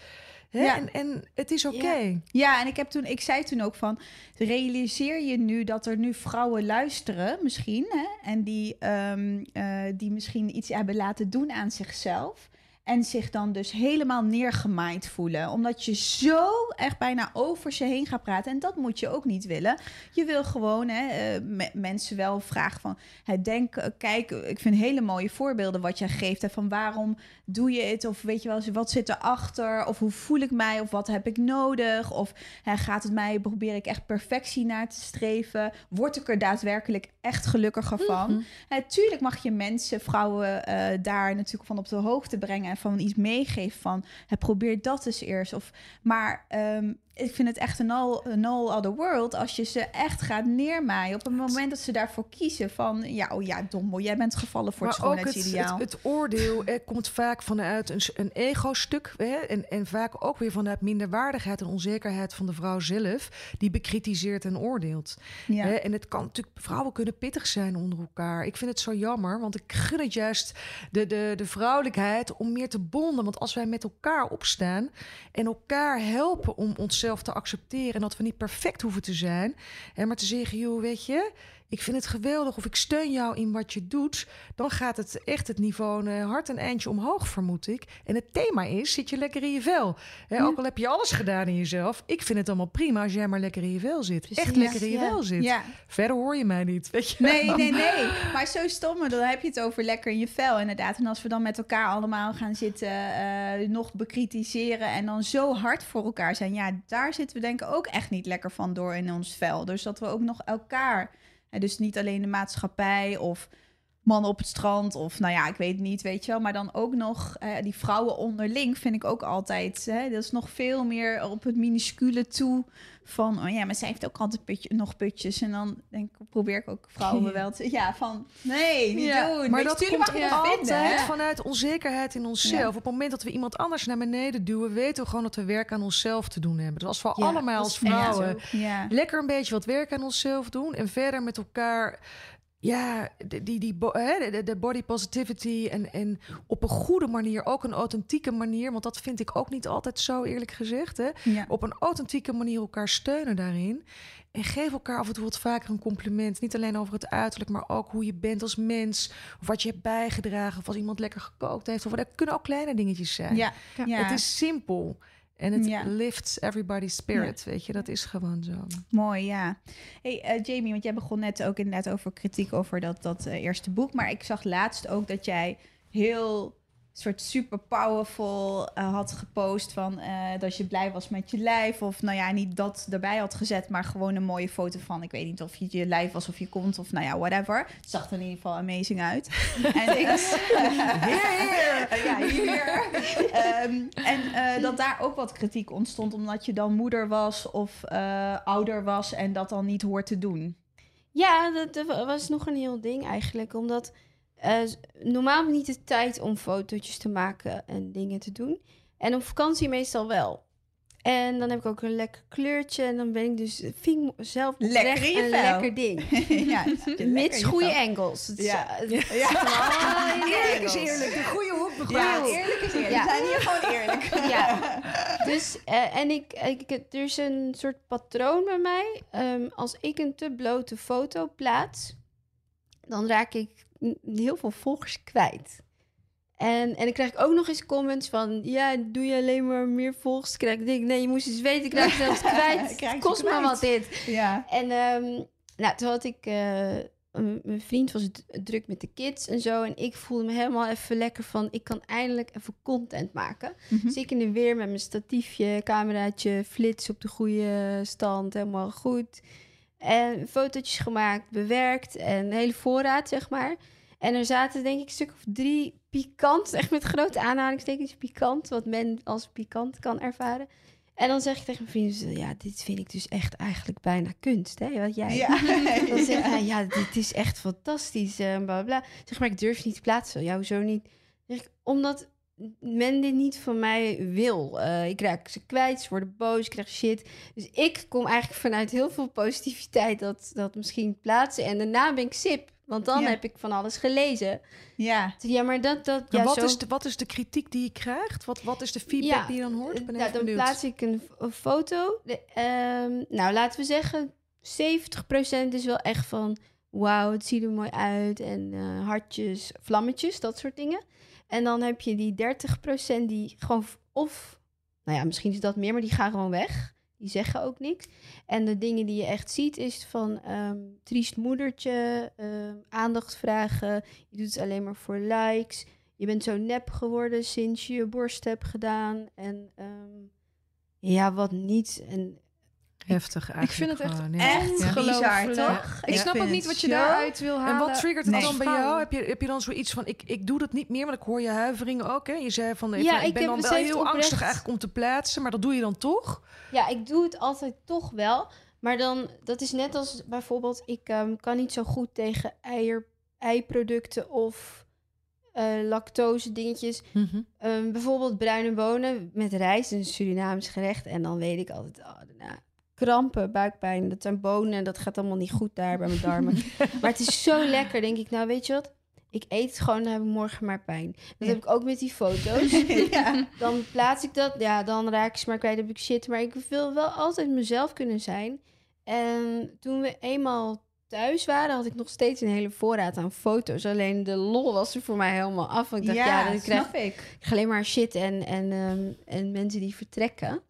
Hè? Ja. En, en het is oké. Ja, en ik, heb toen, ik zei toen ook van... realiseer je nu dat er nu vrouwen luisteren misschien... Hè, en die, ehm, eh, die misschien iets hebben laten doen aan zichzelf... en zich dan dus helemaal neergemaaid voelen. Omdat je zo echt bijna over ze heen gaat praten. En dat moet je ook niet willen. Je wil gewoon hè, eh, me- mensen wel vragen van... Hè, denk, eh, kijk, ik vind hele mooie voorbeelden wat jij geeft... Hè, van waarom doe je het? Of weet je wel, wat zit erachter? Of hoe voel ik mij? Of wat heb ik nodig? Of hè, gaat het mij, probeer ik echt perfectie naar te streven? Word ik er daadwerkelijk echt gelukkiger van? Hè, tuurlijk mag je mensen, vrouwen, eh, daar natuurlijk van op de hoogte brengen... van iets meegeven van, hè, probeer dat eens eerst. Of, maar ehm, ik vind het echt een all, een all other world... als je ze echt gaat neermaaien op het moment dat ze daarvoor kiezen... van, ja, oh ja, dommel, jij bent gevallen voor het Maar ook het, schoonheidsideaal. het, het oordeel eh, komt vaak vanuit een, een ego-stuk. Hè? En, en vaak ook weer vanuit minderwaardigheid en onzekerheid van de vrouw zelf. Die bekritiseert en oordeelt. ja. Hè, en het kan natuurlijk, vrouwen kunnen pittig zijn onder elkaar. Ik vind het zo jammer, want ik gun het juist de, de, de vrouwelijkheid om meer te bonden. Want als wij met elkaar opstaan en elkaar helpen om onszelf te accepteren en dat we niet perfect hoeven te zijn, hè, maar te zeggen, joh, weet je. Ik vind het geweldig of ik steun jou in wat je doet. Dan gaat het echt het niveau een hard een eindje omhoog, vermoed ik. En het thema is, zit je lekker in je vel. Hè, Ook al heb je alles gedaan in jezelf. Ik vind het allemaal prima als jij maar lekker in je vel zit. Echt lekker in je ja. vel zit. ja. Verder hoor je mij niet, weet je Nee, wel. nee, nee. Maar zo stom, dan heb je het over lekker in je vel, inderdaad. En als we dan met elkaar allemaal gaan zitten, eh, nog bekritiseren en dan zo hard voor elkaar zijn, ja, daar zitten we denk ik ook echt niet lekker van door in ons vel. Dus dat we ook nog elkaar, dus niet alleen de maatschappij of mannen op het strand of nou ja, ik weet niet, weet je wel, maar dan ook nog eh, die vrouwen onderling vind ik ook altijd, hè, dat is nog veel meer op het minuscule toe van, oh ja, maar zij heeft ook altijd putje, nog putjes en dan denk ik, probeer ik ook vrouwen wel te, ja, van nee, niet Ja, doen. maar dat je, komt dat altijd vanuit onzekerheid in onszelf. Ja. Op het moment dat we iemand anders naar beneden duwen, weten we gewoon dat we werk aan onszelf te doen hebben. Dus als we Ja, allemaal als vrouwen. Ja. lekker een beetje wat werk aan onszelf doen en verder met elkaar. Ja, die, die, de, de body positivity en, en op een goede manier, ook een authentieke manier, want dat vind ik ook niet altijd zo eerlijk gezegd. Hè? Ja. Op een authentieke manier elkaar steunen daarin. En geef elkaar af en toe wat vaker een compliment. Niet alleen over het uiterlijk, maar ook hoe je bent als mens. Of wat je hebt bijgedragen. Of als iemand lekker gekookt heeft. Of dat kunnen ook kleine dingetjes zijn. Ja. Ja. Het is simpel. En het Ja. lifts everybody's spirit. Weet je, dat is gewoon zo. Mooi, ja. Hey, eh, Jamie, want jij begon net ook inderdaad over kritiek over dat, dat eh, eerste boek. Maar ik zag laatst ook dat jij heel soort super powerful eh, had gepost van eh, dat je blij was met je lijf. Of nou ja, niet dat erbij had gezet, maar gewoon een mooie foto van. Ik weet niet of je je lijf was of je kont of nou ja, whatever. Het zag er in ieder geval amazing uit. en ik, ja, hier. Ehm, en eh, dat daar ook wat kritiek ontstond omdat je dan moeder was of eh, ouder was en dat dan niet hoort te doen. Ja, dat, dat was nog een heel ding eigenlijk. Omdat eh, normaal niet de tijd om fotootjes te maken en dingen te doen. En op vakantie meestal wel. En dan heb ik ook een lekker kleurtje. En dan ben ik dus, vind ik zelf Lekker een vel. lekker ding. ja, Mits goede vel. angles. Het is, Ja. Ja. in de Eerlijk is eerlijk. De goede hoek. Ja, eerlijk is eerlijk. Ja. We zijn hier gewoon eerlijk. Ja. Dus, eh, en ik, ik, er is een soort patroon bij mij. Ehm, als ik een te blote foto plaats, dan raak ik heel veel volgers kwijt. En, en dan krijg ik ook nog eens comments van... Ja, doe je alleen maar meer volgers? Krijg ik denk, nee, je moest eens weten, ik raak zelfs kwijt. Krijg kost me kwijt. wat dit. Ja. En ehm, nou, toen had ik... eh, mijn vriend was druk met de kids en zo. En ik voelde me helemaal even lekker van, ik kan eindelijk even content maken. Dus ik in de weer met mijn statiefje, cameraatje, flits op de goede stand, helemaal goed. En fotootjes gemaakt, bewerkt en een hele voorraad, zeg maar. En er zaten denk ik een stuk of drie pikant, echt met grote aanhalingstekens pikant, wat men als pikant kan ervaren. En dan zeg ik tegen mijn vrienden, ja, dit vind ik dus echt eigenlijk bijna kunst, hè, wat jij... Ja. Dan zeg hij, ja, dit is echt fantastisch, eh, bla bla bla. Zeg maar, ik durf niet te plaatsen. Ja, hoezo niet? Zeg ik, omdat men dit niet van mij wil. Eh, ik raak ze kwijt, ze worden boos, ik krijg shit. Dus ik kom eigenlijk vanuit heel veel positiviteit dat, dat misschien plaatsen. En daarna ben ik sip, want dan Ja. heb ik van alles gelezen. ja. Ja, maar dat... dat ja, wat, zo... is de, wat is de kritiek die je krijgt? Wat, wat is de feedback Ja, die je dan hoort? Ben Ja, dan benieuwd. plaats ik een, foto. De, ehm, nou, laten we zeggen, 70% is wel echt van... Wauw, het ziet er mooi uit. En eh, hartjes, vlammetjes, dat soort dingen. En dan heb je die 30% die gewoon... Of, nou ja, misschien is dat meer, maar die gaan gewoon weg. Die zeggen ook niks. En de dingen die je echt ziet is van... ehm triest moedertje, ehm, aandacht vragen. Je doet het alleen maar voor likes je bent zo nep geworden sinds je je borst hebt gedaan. En ehm, ja, wat niet. En Heftig eigenlijk. Ik vind het echt gewoon, ja. Echt Ja. bizar, toch? Ik snap ook niet wat je daaruit wil halen. En wat triggert het Nee. dan bij jou? Heb je, heb je dan zoiets van, ik, ik doe dat niet meer, want ik hoor je huiveringen ook. Hè? Je zei van, Ja, van, ik ik ben heb dan wel heel oprecht- angstig eigenlijk om te plaatsen, maar dat doe je dan toch? ja, ik doe het altijd toch wel. Maar dan, dat is net als bijvoorbeeld, ik ehm, kan niet zo goed tegen eier, eiproducten of eh, lactose dingetjes. Ehm, bijvoorbeeld bruine bonen met rijst, een Surinaams gerecht. En dan weet ik altijd, oh, daarna krampen, buikpijn. Dat zijn bonen, dat gaat allemaal niet goed daar bij mijn darmen. maar het is zo lekker, denk ik. Nou, weet je wat? Ik eet het gewoon, dan heb ik morgen maar pijn. Dat Ja. heb ik ook met die foto's. ja. Dan plaats ik dat, ja, dan raak ik ze maar kwijt, heb ik shit. Maar ik wil wel altijd mezelf kunnen zijn. En toen we eenmaal thuis waren, had ik nog steeds een hele voorraad aan foto's. Alleen de lol was er voor mij helemaal af. Want ik dacht, ja, ja, dan krijg ik. ik alleen maar shit en, en, ehm, en mensen die vertrekken.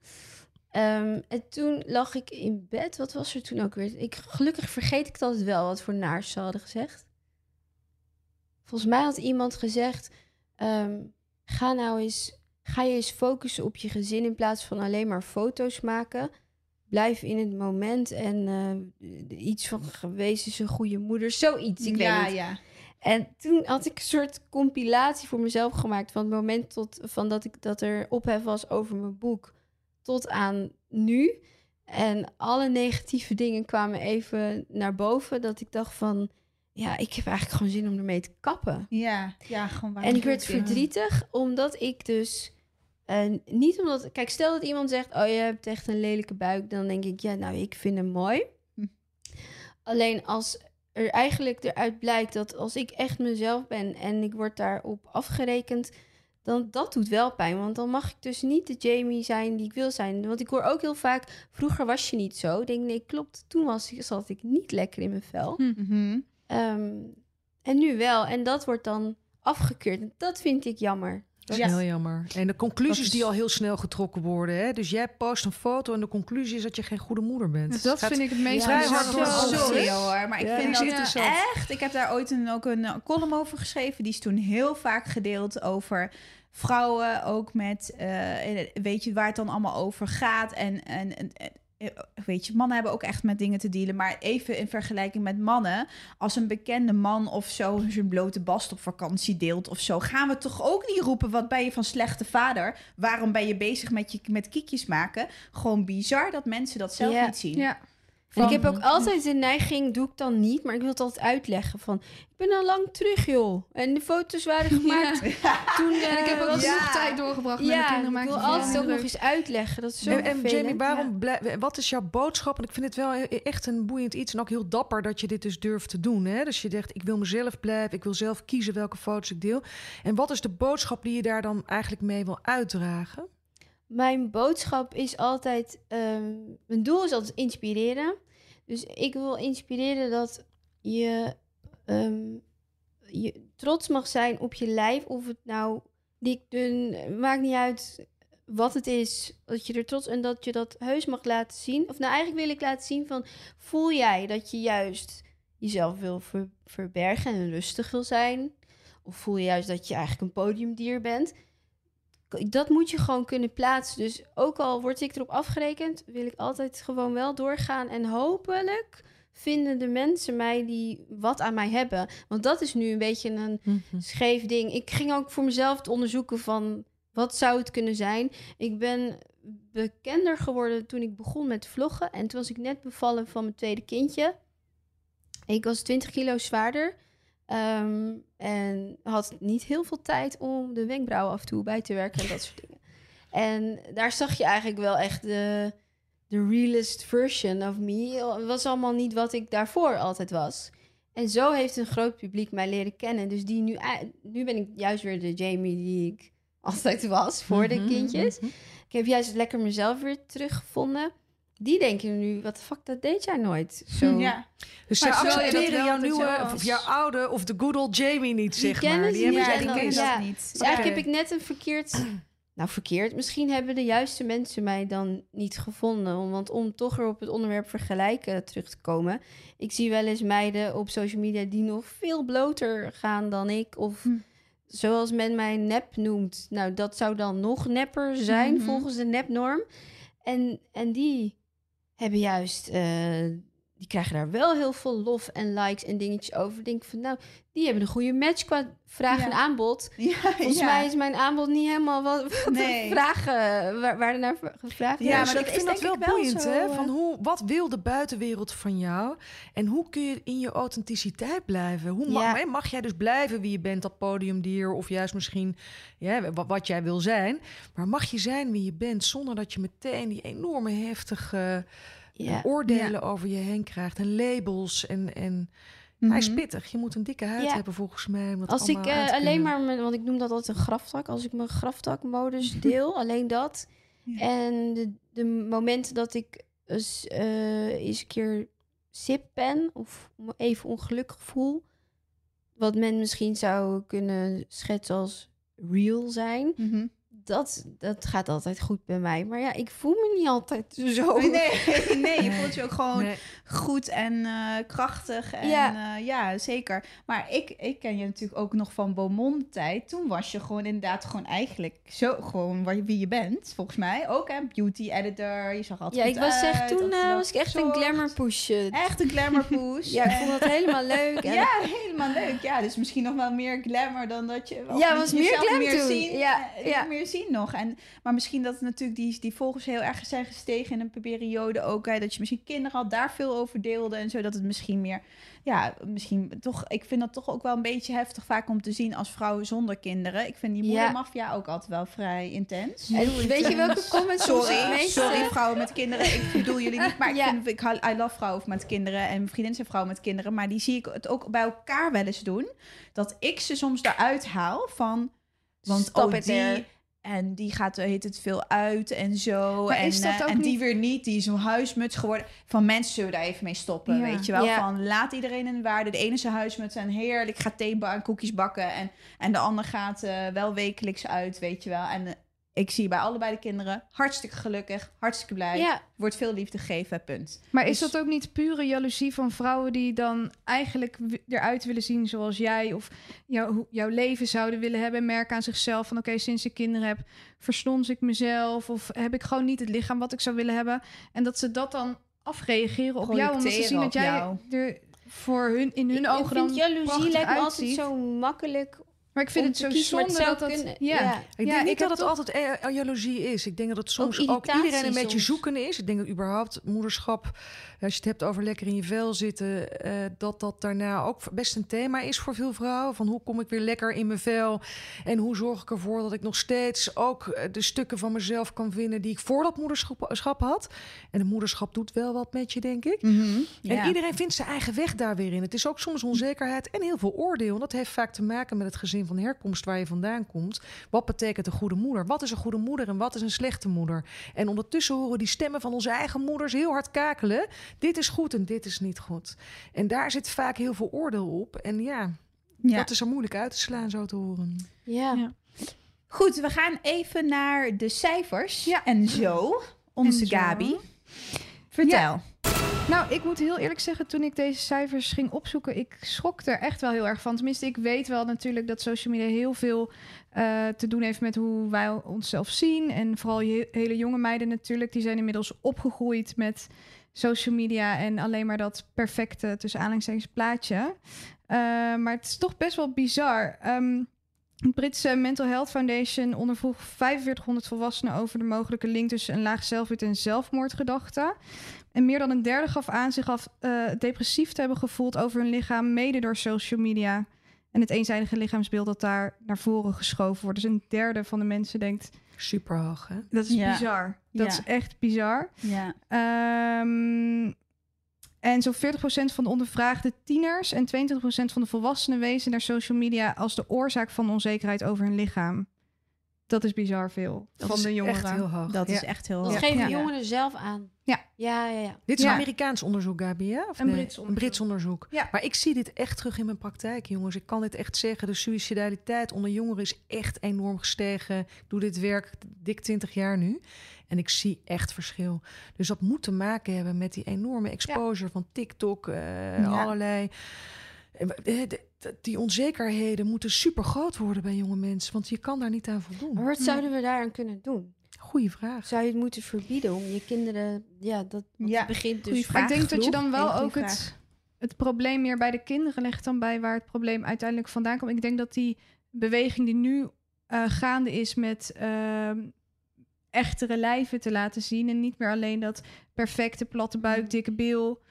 Ehm, en toen lag ik in bed. Wat was er toen ook weer? Ik, gelukkig vergeet ik het altijd wel wat voor naars ze hadden gezegd. Volgens mij had iemand gezegd: ehm, ga nou eens, ga je eens focussen op je gezin in plaats van alleen maar foto's maken. Blijf in het moment en eh, iets van geweest is een goede moeder, zoiets. Ik ja, weet ja. En toen had ik een soort compilatie voor mezelf gemaakt. Van het moment tot, van dat, ik, dat er ophef was over mijn boek tot aan nu. En alle negatieve dingen kwamen even naar boven. Dat ik dacht van, ja, ik heb eigenlijk gewoon zin om ermee te kappen. Ja, ja, gewoon waar En ik werd verdrietig omdat ik dus... eh, niet omdat... Kijk, stel dat iemand zegt... Oh, je hebt echt een lelijke buik. Dan denk ik, ja, nou, ik vind hem mooi. Hm. Alleen als er eigenlijk eruit blijkt dat als ik echt mezelf ben... en ik word daarop afgerekend... dan dat doet wel pijn. Want dan mag ik dus niet de Jamie zijn die ik wil zijn. Want ik hoor ook heel vaak... Vroeger was je niet zo. Ik denk, nee, klopt. Toen was zat ik niet lekker in mijn vel. Mhm. Ehm, en nu wel. En dat wordt dan afgekeurd. En dat vind ik jammer. Dat is Ja. heel jammer. En de conclusies is- die al heel snel getrokken worden. Hè? Dus jij post een foto en de conclusie is dat je geen goede moeder bent. Dus dat gaat- vind ik het meest Ja, hard sorry hoor, maar ik Ja, vind dat echt... Ik heb daar ooit een, ook een eh, column over geschreven. Die is toen heel vaak gedeeld over vrouwen. Ook met, eh, weet je, waar het dan allemaal over gaat. En, en, en weet je, mannen hebben ook echt met dingen te dealen. Maar even in vergelijking met mannen. Als een bekende man of zo zijn blote bast op vakantie deelt of zo. Gaan we toch ook niet roepen, wat ben je van slechte vader? Waarom ben je bezig met, je, met kiekjes maken? Gewoon bizar dat mensen dat zelf niet zien. Ja. En ik heb ook altijd de neiging, doe ik dan niet, maar ik wil het altijd uitleggen van, ik ben al lang terug joh. En de foto's waren gemaakt toen... En ik heb ook eh, was- Ja. tijd doorgebracht met Ja, kinderen. ik wil altijd ook nog eens uitleggen. Dat is zo En, en. Jamie, waarom wat is jouw boodschap? En ik vind het wel e- echt een boeiend iets en ook heel dapper dat je dit dus durft te doen. Hè? Dus je zegt, ik wil mezelf blijven, ik wil zelf kiezen welke foto's ik deel. En wat is de boodschap die je daar dan eigenlijk mee wil uitdragen? Mijn boodschap is altijd, ehm, mijn doel is altijd inspireren. Dus ik wil inspireren dat je, ehm, je trots mag zijn op je lijf. Of het nou dik, dun, maakt niet uit wat het is. Dat je er trots en dat je dat heus mag laten zien. Of nou eigenlijk wil ik laten zien van, voel jij dat je juist jezelf wil ver- verbergen en rustig wil zijn. Of voel je juist dat je eigenlijk een podiumdier bent. Dat moet je gewoon kunnen plaatsen. Dus ook al word ik erop afgerekend, wil ik altijd gewoon wel doorgaan. En hopelijk vinden de mensen mij die wat aan mij hebben. Want dat is nu een beetje een Mhm. scheef ding. Ik ging ook voor mezelf te onderzoeken van wat zou het kunnen zijn. Ik ben bekender geworden toen ik begon met vloggen. En toen was ik net bevallen van mijn tweede kindje. Ik was 20 kilo zwaarder. ehm, en had niet heel veel tijd om de wenkbrauwen af en toe bij te werken en dat soort dingen. En daar zag je eigenlijk wel echt de, de realest version of me. Het was allemaal niet wat ik daarvoor altijd was. En zo heeft een groot publiek mij leren kennen. Dus die nu, nu ben ik juist weer de Jamie die ik altijd was voor de Mhm, kindjes. mhm. Ik heb juist lekker mezelf weer teruggevonden. Die denken nu, wat de fuck, dat deed jij nooit. Zo. Ja. Dus dat accepteren jouw nieuwe, of jouw oude, of de good old Jamie niet, Die zeg kennen maar. ze Die hebben niet zij en dan- gemist. ja. niet. Dus eigenlijk heb ik net een verkeerd... Nou, verkeerd. Misschien hebben de juiste mensen mij dan niet gevonden. Om- Want om toch weer op het onderwerp vergelijken terug te komen. Ik zie wel eens meiden op social media die nog veel bloter gaan dan ik. Of Hm. zoals men mij nep noemt. Nou, dat zou dan nog nepper zijn Mhm. volgens de nepnorm. En, en die hebben juist... eh, die krijgen daar wel heel veel lof en likes en dingetjes over. Ik denk van, nou, die hebben een goede match qua vraag Ja. en aanbod. Ja, Volgens ja. mij is mijn aanbod niet helemaal wat, wat Nee. de vragen waar, waar er naar gevraagd Ja, wordt. maar dus ik vind dat wel boeiend, zo, hè? eh. Van hoe, wat wil de buitenwereld van jou? En hoe kun je in je authenticiteit blijven? Hoe mag, Ja. mag jij dus blijven wie je bent, dat podiumdier? Of juist misschien ja, wat, wat jij wil zijn. Maar mag je zijn wie je bent, zonder dat je meteen die enorme heftige Ja. oordelen over je heen krijgt. En labels en... en Hij is Mhm. pittig. Je moet een dikke huid Ja. hebben volgens mij. om dat Als ik eh, alleen maar, mijn, want ik noem dat altijd een graftak, als ik mijn graftakmodus deel, alleen dat. Ja. En de, de momenten dat ik eens, eh, eens een keer sip ben of even ongelukkig voel, wat men misschien zou kunnen schetsen als real zijn, Mhm. Dat, dat gaat altijd goed bij mij. Maar ja, ik voel me niet altijd zo. Nee, nee, nee, je voelt je ook gewoon Nee. goed en eh, krachtig. En, Ja. ja. ja, zeker. Maar ik, ik ken je natuurlijk ook nog van Beaumont-tijd. Toen was je gewoon inderdaad gewoon eigenlijk zo gewoon wat je- wie je bent, volgens mij. Ook hè, beauty editor, je zag altijd Ja, ik was echt, uit, toen eh, was ik echt een glamour push. Echt een glamour poes. Ja, ik vond dat helemaal leuk. En Ja, helemaal leuk. Ja, dus misschien nog wel meer glamour dan dat je... Ja, was meer jezelf glam meer toen. zien. Ja, eh, ja. Meer zien nog. En, maar misschien dat natuurlijk die, die volgers heel erg zijn gestegen in een periode ook. Hè, dat je misschien kinderen al daar veel over deelde en zo. Dat het misschien meer... Ja, misschien toch... Ik vind dat toch ook wel een beetje heftig vaak om te zien als vrouw zonder kinderen. Ik vind die Ja. moedermafia ook altijd wel vrij intens. En weet je welke comments Sorry, sorry vrouwen met kinderen. Ik bedoel jullie niet, maar ik, Ja. vind, ik hou- I love vrouwen met kinderen en mijn vriendinnen zijn vrouwen met kinderen. Maar die zie ik het ook bij elkaar wel eens doen. Dat ik ze soms eruit haal van, want Stop oh, it die there. En die gaat heet het veel uit en zo. Maar en, is dat eh, ook en die niet- weer niet, die is zo'n huismuts geworden. Van mensen zullen daar even mee stoppen, Ja. weet je wel. Ja. Van laat iedereen in de waarde. De ene is een huismuts en heerlijk gaat thee en koekjes bakken. En, en de ander gaat eh, wel wekelijks uit, weet je wel. En eh, ik zie bij allebei de kinderen hartstikke gelukkig, hartstikke blij. Ja, Wordt veel liefde gegeven, punt. Maar is Dus- dat ook niet pure jaloezie van vrouwen die dan eigenlijk eruit willen zien zoals jij of jou, jouw leven zouden willen hebben en merken aan zichzelf van oké, sinds ik kinderen heb, verslons ik mezelf of heb ik gewoon niet het lichaam wat ik zou willen hebben en dat ze dat dan afreageren op jou omdat ze zien dat jij jou. er voor hun in hun ik, ogen ik dan vind jaloezie prachtig lijkt me altijd zo makkelijk Maar ik vind het zo kiezen, maar het zonde dat dat kunnen- ja. ja. Ik denk niet dat het toch- altijd eh, jaloezie is. Ik denk dat het soms ook, irritatie iedereen een beetje soms. zoeken is. Ik denk dat überhaupt moederschap, als je het hebt over lekker in je vel zitten, eh, dat dat daarna ook best een thema is voor veel vrouwen. Van hoe kom ik weer lekker in mijn vel? En hoe zorg ik ervoor dat ik nog steeds ook eh, de stukken van mezelf kan vinden die ik voor dat moederschap schap had. En het moederschap doet wel wat met je, denk ik. En Ja. iedereen vindt zijn eigen weg daar weer in. Het is ook soms onzekerheid en heel veel oordeel. En dat heeft vaak te maken met het gezin van herkomst waar je vandaan komt. Wat betekent een goede moeder? Wat is een goede moeder en wat is een slechte moeder? En ondertussen horen we die stemmen van onze eigen moeders heel hard kakelen. Dit is goed en dit is niet goed. En daar zit vaak heel veel oordeel op. En ja, Ja. dat is er moeilijk uit te slaan, zo te horen. Ja. Ja. Goed, we gaan even naar de cijfers. Ja. En zo, onze En zo. Gabi. Vertel. Nou, ik moet heel eerlijk zeggen, toen ik deze cijfers ging opzoeken, ik schrok er echt wel heel erg van. Tenminste, ik weet wel natuurlijk dat social media heel veel eh, te doen heeft met hoe wij onszelf zien. En vooral je hele jonge meiden natuurlijk, die zijn inmiddels opgegroeid met social media en alleen maar dat perfecte tussen aanhalingstekens plaatje. Eh, maar het is toch best wel bizar. Ehm, de Britse Mental Health Foundation ondervroeg 4500 volwassenen over de mogelijke link tussen een laag zelfbeeld en zelfmoordgedachten. En meer dan een derde gaf aan zich af eh, depressief te hebben gevoeld over hun lichaam, mede door social media. En het eenzijdige lichaamsbeeld dat daar naar voren geschoven wordt. Dus een derde van de mensen denkt, Super hoog, hè? dat is Ja. bizar. Dat Ja. is echt bizar. Ja. Ehm, en zo'n 40% van de ondervraagde tieners en 22% van de volwassenen wezen naar social media als de oorzaak van onzekerheid over hun lichaam. Dat is bizar veel Dat van de jongeren. echt heel hoog. Dat Ja. is echt heel Dat hoog. geven Ja. jongeren zelf aan. Ja. Ja, ja, ja. Dit is Ja. een Amerikaans onderzoek, Gabi, hè? Of Een Brits Een onderzoek. Brits onderzoek. Ja. Maar ik zie dit echt terug in mijn praktijk, jongens. Ik kan dit echt zeggen. De suicidaliteit onder jongeren is echt enorm gestegen. Ik doe dit werk dik 20 jaar nu. En ik zie echt verschil. Dus dat moet te maken hebben met die enorme exposure van TikTok, eh, Ja. allerlei. de- de- Die onzekerheden moeten super groot worden bij jonge mensen, want je kan daar niet aan voldoen. Maar wat zouden we daaraan kunnen doen? Goeie vraag. Zou je het moeten verbieden om je kinderen... Ja, dat Ja, het begint dus... vraag. Ik denk dat je dan wel ook het, het probleem meer bij de kinderen legt dan bij waar het probleem uiteindelijk vandaan komt. Ik denk dat die beweging die nu eh, gaande is met ehm, echtere lijven te laten zien en niet meer alleen dat perfecte platte buik, dikke bil.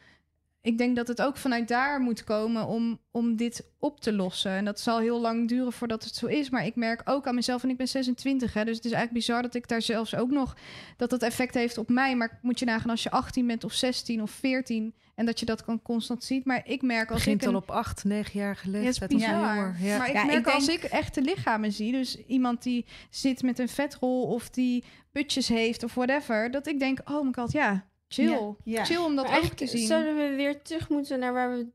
Ik denk dat het ook vanuit daar moet komen om, om dit op te lossen. En dat zal heel lang duren voordat het zo is. Maar ik merk ook aan mezelf, en ik ben 26, hè, dus het is eigenlijk bizar dat ik daar zelfs ook nog dat dat effect heeft op mij. Maar moet je nagaan als je 18 bent of 16 of 14 en dat je dat kan constant ziet. Maar ik merk als begint ik een, al op acht, negenjarige Ja, het is leeftijd. als een bizar. jonger. Ja. Maar ik Ja, ik merk als denk- ik echte lichamen zie, dus iemand die zit met een vetrol of die putjes heeft of whatever, dat ik denk, oh my god, ja, chill. Ja. Chill om dat Maar ook te zien. zouden we weer terug moeten naar waar we het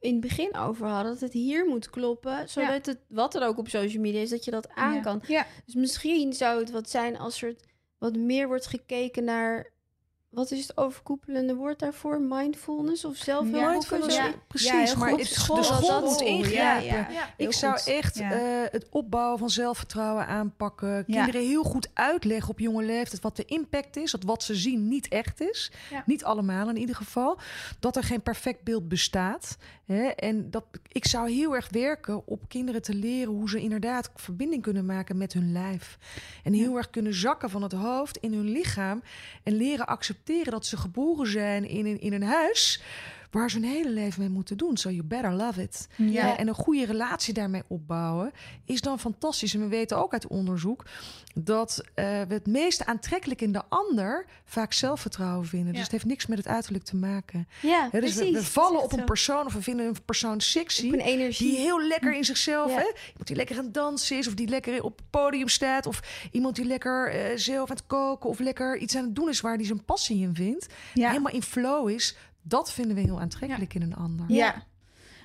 in het begin over hadden. Dat het hier moet kloppen, zodat het, wat er ook op social media is, dat je dat aan kan. Dus misschien zou het wat zijn als er wat meer wordt gekeken naar... Wat is het overkoepelende woord daarvoor? Mindfulness of zelfhulp? Ja. precies. Ja, maar het, School, de school dat- moet ja, ingrijpen. ja. Heel Ik zou goed. echt Ja. eh, het opbouwen van zelfvertrouwen aanpakken. Ja. Kinderen heel goed uitleggen op jonge leeftijd wat de impact is. Dat wat ze zien niet echt is. Ja. Niet allemaal in ieder geval. Dat er geen perfect beeld bestaat. Hè? En dat, ik zou heel erg werken op kinderen te leren hoe ze inderdaad verbinding kunnen maken met hun lijf. En heel erg kunnen zakken van het hoofd in hun lichaam. En leren accepteren dat ze geboren zijn in een, in een huis waar ze hun hele leven mee moeten doen. So you better love it. Ja. Eh, en een goede relatie daarmee opbouwen is dan fantastisch. En we weten ook uit onderzoek dat eh, we het meest aantrekkelijk in de ander vaak zelfvertrouwen vinden. Dus het heeft niks met het uiterlijk te maken. Ja, dus precies. we vallen op een persoon of we vinden een persoon sexy. Een energie. Die heel lekker in zichzelf, Ja. hè? Iemand die lekker aan het dansen is, of die lekker op het podium staat, of iemand die lekker eh, zelf aan het koken of lekker iets aan het doen is waar hij zijn passie in vindt. Ja. Helemaal in flow is. Dat vinden we heel aantrekkelijk in een ander. Ja.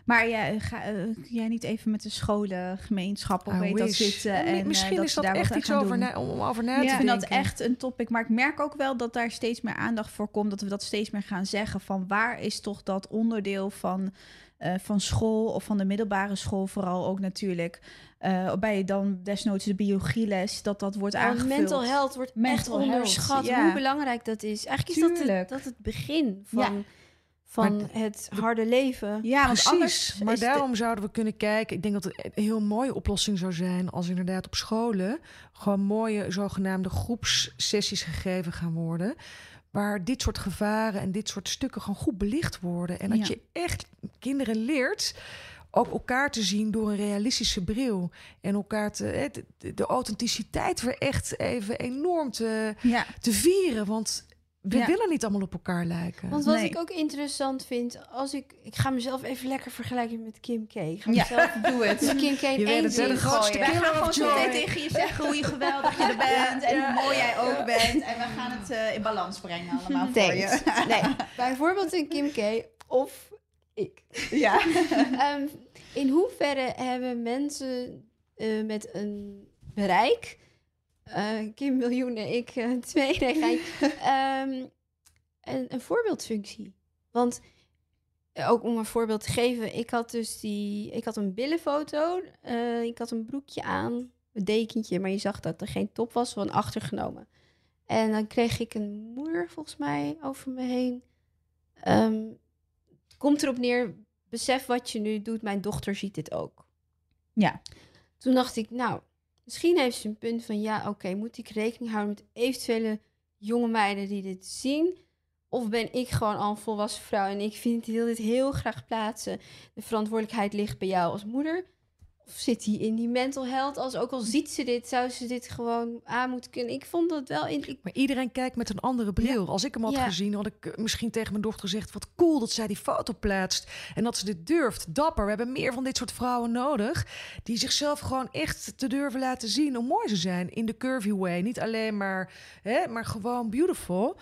Maar ja, ga eh, jij niet even met de scholengemeenschap of I weet dat zitten? Ja, En, eh, misschien dat is dat echt iets over na, om over na ik te vind denken. dat echt een topic. Maar ik merk ook wel dat daar steeds meer aandacht voor komt. Dat we dat steeds meer gaan zeggen. Van waar is toch dat onderdeel van, eh, van school of van de middelbare school vooral ook natuurlijk. eh bij dan desnoods de biologieles, dat dat wordt aangevuld. mental health wordt echt health, onderschat. ja. Hoe belangrijk dat is. Eigenlijk is dat Tuurlijk. het, dat het begin van, Ja. Van Maar het harde leven. Ja, want Precies, anders maar de- daarom zouden we kunnen kijken. Ik denk dat het een heel mooie oplossing zou zijn als inderdaad op scholen gewoon mooie zogenaamde groepssessies gegeven gaan worden. Waar dit soort gevaren en dit soort stukken gewoon goed belicht worden. En dat Ja. je echt kinderen leert ook elkaar te zien door een realistische bril. En elkaar te, de, de- de authenticiteit weer echt even enorm te, ja, te vieren. Want we Ja. willen niet allemaal op elkaar lijken. Want wat Nee. ik ook interessant vind, als ik... Ik ga mezelf even lekker vergelijken met Kim K. Ik ga Ja, mezelf doe het. met Kim K in Je het, hè, de grootste Killer gaan gewoon zo joy. meteen tegen je zeggen hoe je geweldig je er bent en Ja. hoe mooi jij ook bent. En we gaan het eh, in balans brengen allemaal voor je. Nee, bijvoorbeeld een Kim K. of ik. Ja. Ehm, in hoeverre hebben mensen eh, met een bereik, eh, Kim miljoenen, ik eh, twee, nee, ehm, een, een voorbeeldfunctie? Want eh, ook om een voorbeeld te geven, ik had dus die, ik had een billenfoto. ik had een broekje aan, een dekentje, maar je zag dat er geen top was, van achtergenomen. En dan kreeg ik een moeder volgens mij over me heen. Ehm, komt erop neer, besef wat je nu doet, mijn dochter ziet dit ook. Ja. Toen dacht ik, nou, misschien heeft ze een punt van, ja, oké, moet ik rekening houden met eventuele jonge meiden die dit zien? Of ben ik gewoon al een volwassen vrouw en ik vind, wil dit heel graag plaatsen. De verantwoordelijkheid ligt bij jou als moeder. Of zit die in die mental health? Als ook al ziet ze dit, zou ze dit gewoon aan moeten kunnen. Ik vond dat wel... In, Maar iedereen kijkt met een andere bril. Als ik hem had Ja. gezien, had ik eh, misschien tegen mijn dochter gezegd... wat cool dat zij die foto plaatst en dat ze dit durft. Dapper, we hebben meer van dit soort vrouwen nodig... die zichzelf gewoon echt te durven laten zien hoe mooi ze zijn. In de curvy way. Niet alleen maar, hè, maar gewoon beautiful.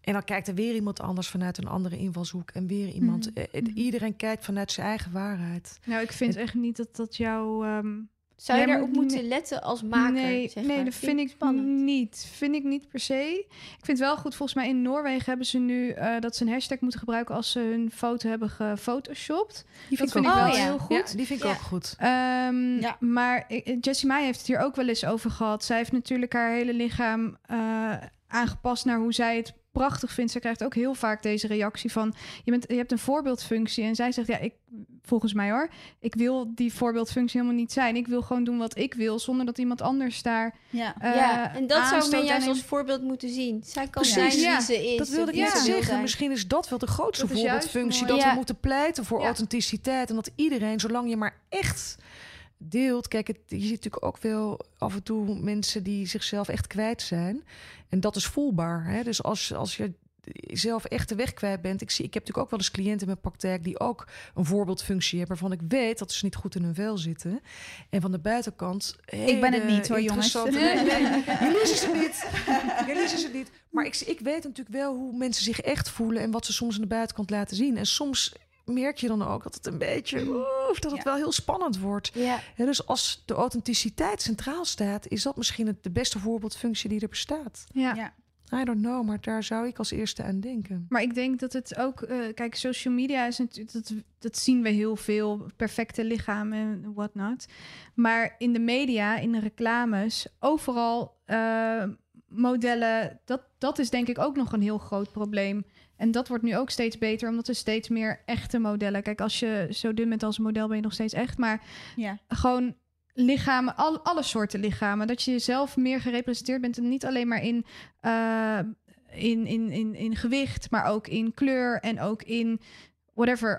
En dan kijkt er weer iemand anders vanuit een andere invalshoek. En weer iemand. Mhm. eh, eh, Iedereen kijkt vanuit zijn eigen waarheid. Nou, ik vind echt niet dat dat jouw... ehm, zou je daarop moeten nee- letten als maker? nee, zeg nee maar? dat vind ik spannend. niet. Vind ik niet per se. Ik vind wel goed, volgens mij in Noorwegen hebben ze nu eh, dat ze een hashtag moeten gebruiken als ze hun foto hebben gefotoshopt. Die Dat ik vind ik ook Oh, wel ja. heel goed. Ja, die vind ik Ja. ook goed. Ehm, Ja. Maar Jessie Mai heeft het hier ook wel eens over gehad. Zij heeft natuurlijk haar hele lichaam eh, aangepast naar hoe zij het prachtig vindt. Ze krijgt ook heel vaak deze reactie van... Je, bent, je hebt een voorbeeldfunctie. En zij zegt, ja, ik, volgens mij hoor... ik wil die voorbeeldfunctie helemaal niet zijn. Ik wil gewoon doen wat ik wil... zonder dat iemand anders daar... Ja. eh, ja, en dat zou men juist als voorbeeld moeten zien. Zij kan Precies. zijn wie Ja, ze is. Dat wilde ik net wil zeggen. Misschien is dat wel de grootste Dat voorbeeldfunctie. Dat Ja. we moeten pleiten voor Ja. authenticiteit. En dat iedereen, zolang je maar echt deelt. Kijk, het, je ziet natuurlijk ook wel af en toe mensen die zichzelf echt kwijt zijn. En dat is voelbaar. Hè? Dus als, als je zelf echt de weg kwijt bent. Ik, zie, ik heb natuurlijk ook wel eens cliënten in mijn praktijk die ook een voorbeeldfunctie hebben. Waarvan ik weet dat ze niet goed in hun vel zitten. En van de buitenkant. Ik ben het niet hoor, jongens. interessante- Nee, nee, jullie is het niet. Jullie is het niet. Maar ik, ik weet natuurlijk wel hoe mensen zich echt voelen en wat ze soms aan de buitenkant laten zien. En soms merk je dan ook dat het een beetje, oef, dat het Ja. wel heel spannend wordt. Ja, Hè, dus als de authenticiteit centraal staat, is dat misschien het, de beste voorbeeldfunctie die er bestaat. Ja. Ja. I don't know, maar daar zou ik als eerste aan denken. Maar ik denk dat het ook... eh, kijk, social media is natuurlijk... Dat, dat zien we heel veel. Perfecte lichamen en whatnot. Maar in de media, in de reclames... Overal eh, modellen... Dat, dat is denk ik ook nog een heel groot probleem. En dat wordt nu ook steeds beter... omdat er steeds meer echte modellen... Kijk, als je zo dun bent als model... ben je nog steeds echt. Maar Ja. gewoon lichamen, al, alle soorten lichamen. Dat je jezelf meer gerepresenteerd bent en niet alleen maar in, eh, in, in, in, in gewicht, maar ook in kleur en ook in whatever,